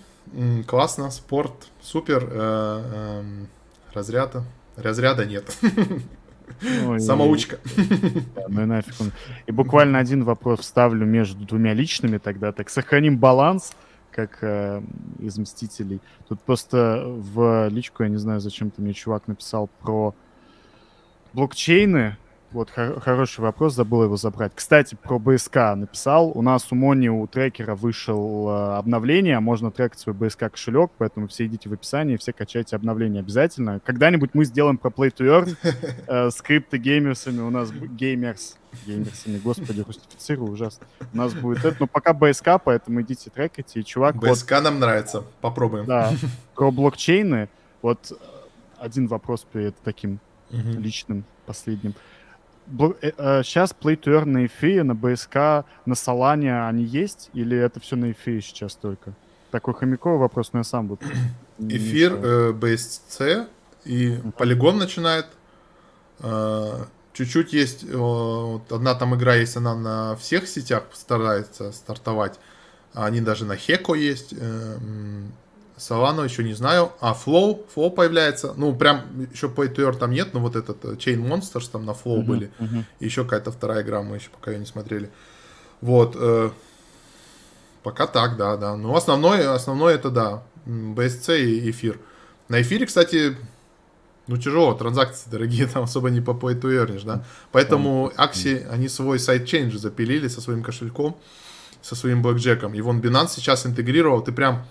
Speaker 2: Классно, спорт, супер. Э, эм, разряда. Разряда нет. Ой, Самоучка.
Speaker 1: Да, ну и нафиг он. И буквально один вопрос вставлю между двумя личными тогда. Так сохраним баланс, как э, из Мстителей. Тут просто в личку, я не знаю, зачем то мне чувак написал про блокчейны, вот хор- хороший вопрос, забыл его забрать. Кстати, про БСК написал. У нас у Мони у трекера вышел э, обновление, можно трекать свой БСК кошелек, поэтому все идите в описании, все качайте обновление обязательно. Когда-нибудь мы сделаем про Play to Earn э, с криптогеймерсами, у нас геймерс, геймерсами, господи, рустифицирую, ужасно. У нас будет это, но пока БСК, поэтому идите трекайте, и чувак...
Speaker 2: БСК вот, нам нравится, попробуем.
Speaker 1: Да, про блокчейны, вот э, один вопрос перед таким личным, последним сейчас э, Play to Earn на эфире, на БСК, на Солане они есть? Или это все на эфире сейчас только? Такой хомяковый вопрос, но я сам буду.
Speaker 2: Эфир, э, BSC и полигон начинает. Э, чуть-чуть есть, вот одна там игра есть, она на всех сетях старается стартовать. Они даже на Хеко есть. Э, Solana еще не знаю. А Flow, Flow появляется. Ну, прям еще Pay to Earn там нет, но вот этот э, Chain Monsters там на Flow uh-huh, были. Uh-huh. И еще какая-то вторая игра, мы еще пока ее не смотрели. Вот. Э, пока так, да, да. Но основное, основное это да. BSC и эфир. На эфире, кстати, ну тяжело, транзакции дорогие, там особо не по pay to earn, да. Поэтому Axie, они свой сайт-чейн запилили со своим кошельком, со своим блэкджеком. И вон Binance сейчас интегрировал, ты прям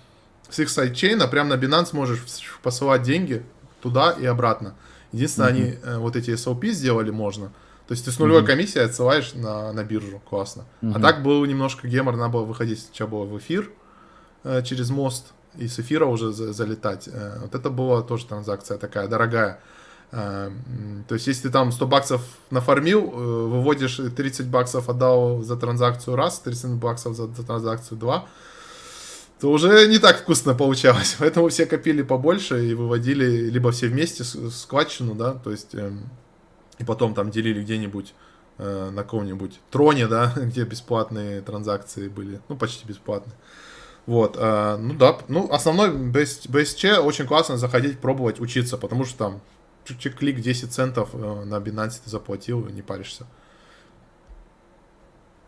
Speaker 2: с их сайт-чейна прям на Binance можешь посылать деньги туда и обратно. Единственное, mm-hmm. они э, вот эти SOP сделали можно. То есть ты с нулевой mm-hmm. комиссией отсылаешь на, на биржу, классно. Mm-hmm. А так был немножко гемор, надо было выходить сначала в эфир э, через мост, и с эфира уже за, залетать. Э, вот это была тоже транзакция такая дорогая. Э, то есть, если ты там 100 баксов нафармил, э, выводишь 30 баксов отдал за транзакцию раз, 30 баксов за, за транзакцию два, то уже не так вкусно получалось. Поэтому все копили побольше и выводили либо все вместе складчину, да, то есть эм, и потом там делили где-нибудь э, на каком-нибудь троне, да, где бесплатные транзакции были, ну почти бесплатные. Вот, э, ну да, ну основной BSC очень классно заходить, пробовать, учиться, потому что там чуть-чуть клик 10 центов э, на Binance ты заплатил, не паришься.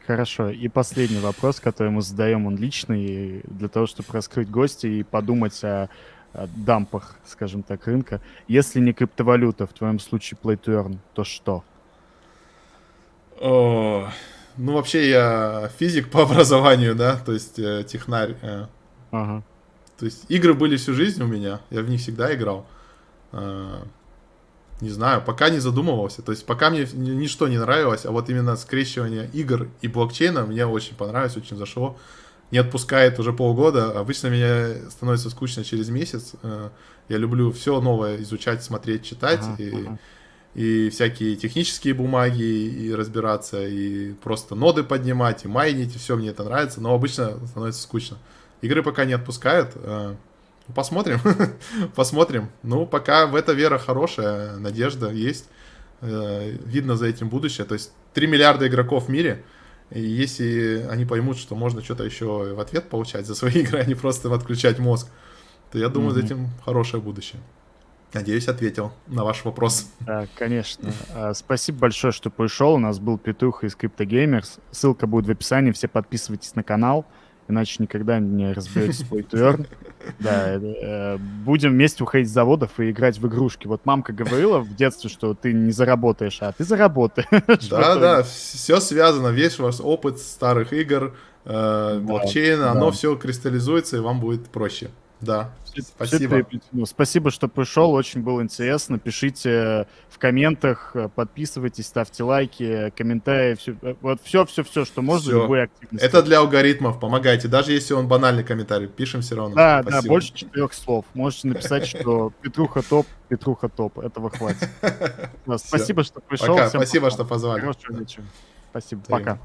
Speaker 1: Хорошо. И последний вопрос, который мы задаем, он личный, для того, чтобы раскрыть гости и подумать о, о дампах, скажем так, рынка. Если не криптовалюта, в твоем случае play to earn, то что?
Speaker 2: О, ну, вообще я физик по образованию, да, то есть э, технарь. Э. Ага. То есть игры были всю жизнь у меня, я в них всегда играл. Э, не знаю, пока не задумывался. То есть пока мне ничто не нравилось, а вот именно скрещивание игр и блокчейна мне очень понравилось, очень зашло. Не отпускает уже полгода. Обычно меня становится скучно через месяц. Э, я люблю все новое изучать, смотреть, читать. Ага, и, ага. и всякие технические бумаги, и разбираться, и просто ноды поднимать, и майнить, и все мне это нравится. Но обычно становится скучно. Игры пока не отпускают. Посмотрим. Посмотрим. Ну, пока в это вера хорошая, надежда есть. Э, видно за этим будущее. То есть 3 миллиарда игроков в мире. И если они поймут, что можно что-то еще в ответ получать за свои игры, а не просто отключать мозг, то я думаю, mm-hmm. за этим хорошее будущее. Надеюсь, ответил на ваш вопрос.
Speaker 1: Да, конечно. А, спасибо большое, что пришел. У нас был Петух из Crypto Gamers. Ссылка будет в описании. Все подписывайтесь на канал иначе никогда не разберетесь в Play Да, э, будем вместе уходить с заводов и играть в игрушки. Вот мамка говорила в детстве, что ты не заработаешь, а ты заработаешь.
Speaker 2: Да, да, все связано, весь ваш опыт старых игр, э, блокчейна, оно все кристаллизуется, и вам будет проще. Да, спасибо.
Speaker 1: Ну, спасибо, что пришел, очень было интересно. Пишите в комментах, подписывайтесь, ставьте лайки, комментарии, все, вот все-все-все, что можно, все. любой
Speaker 2: активности. Это для алгоритмов, помогайте, даже если он банальный комментарий, пишем все равно.
Speaker 1: Да, спасибо. да, больше четырех слов. Можете написать, что Петруха топ, Петруха топ, этого хватит. Спасибо, что пришел.
Speaker 2: Спасибо, что позвали.
Speaker 1: Спасибо, пока.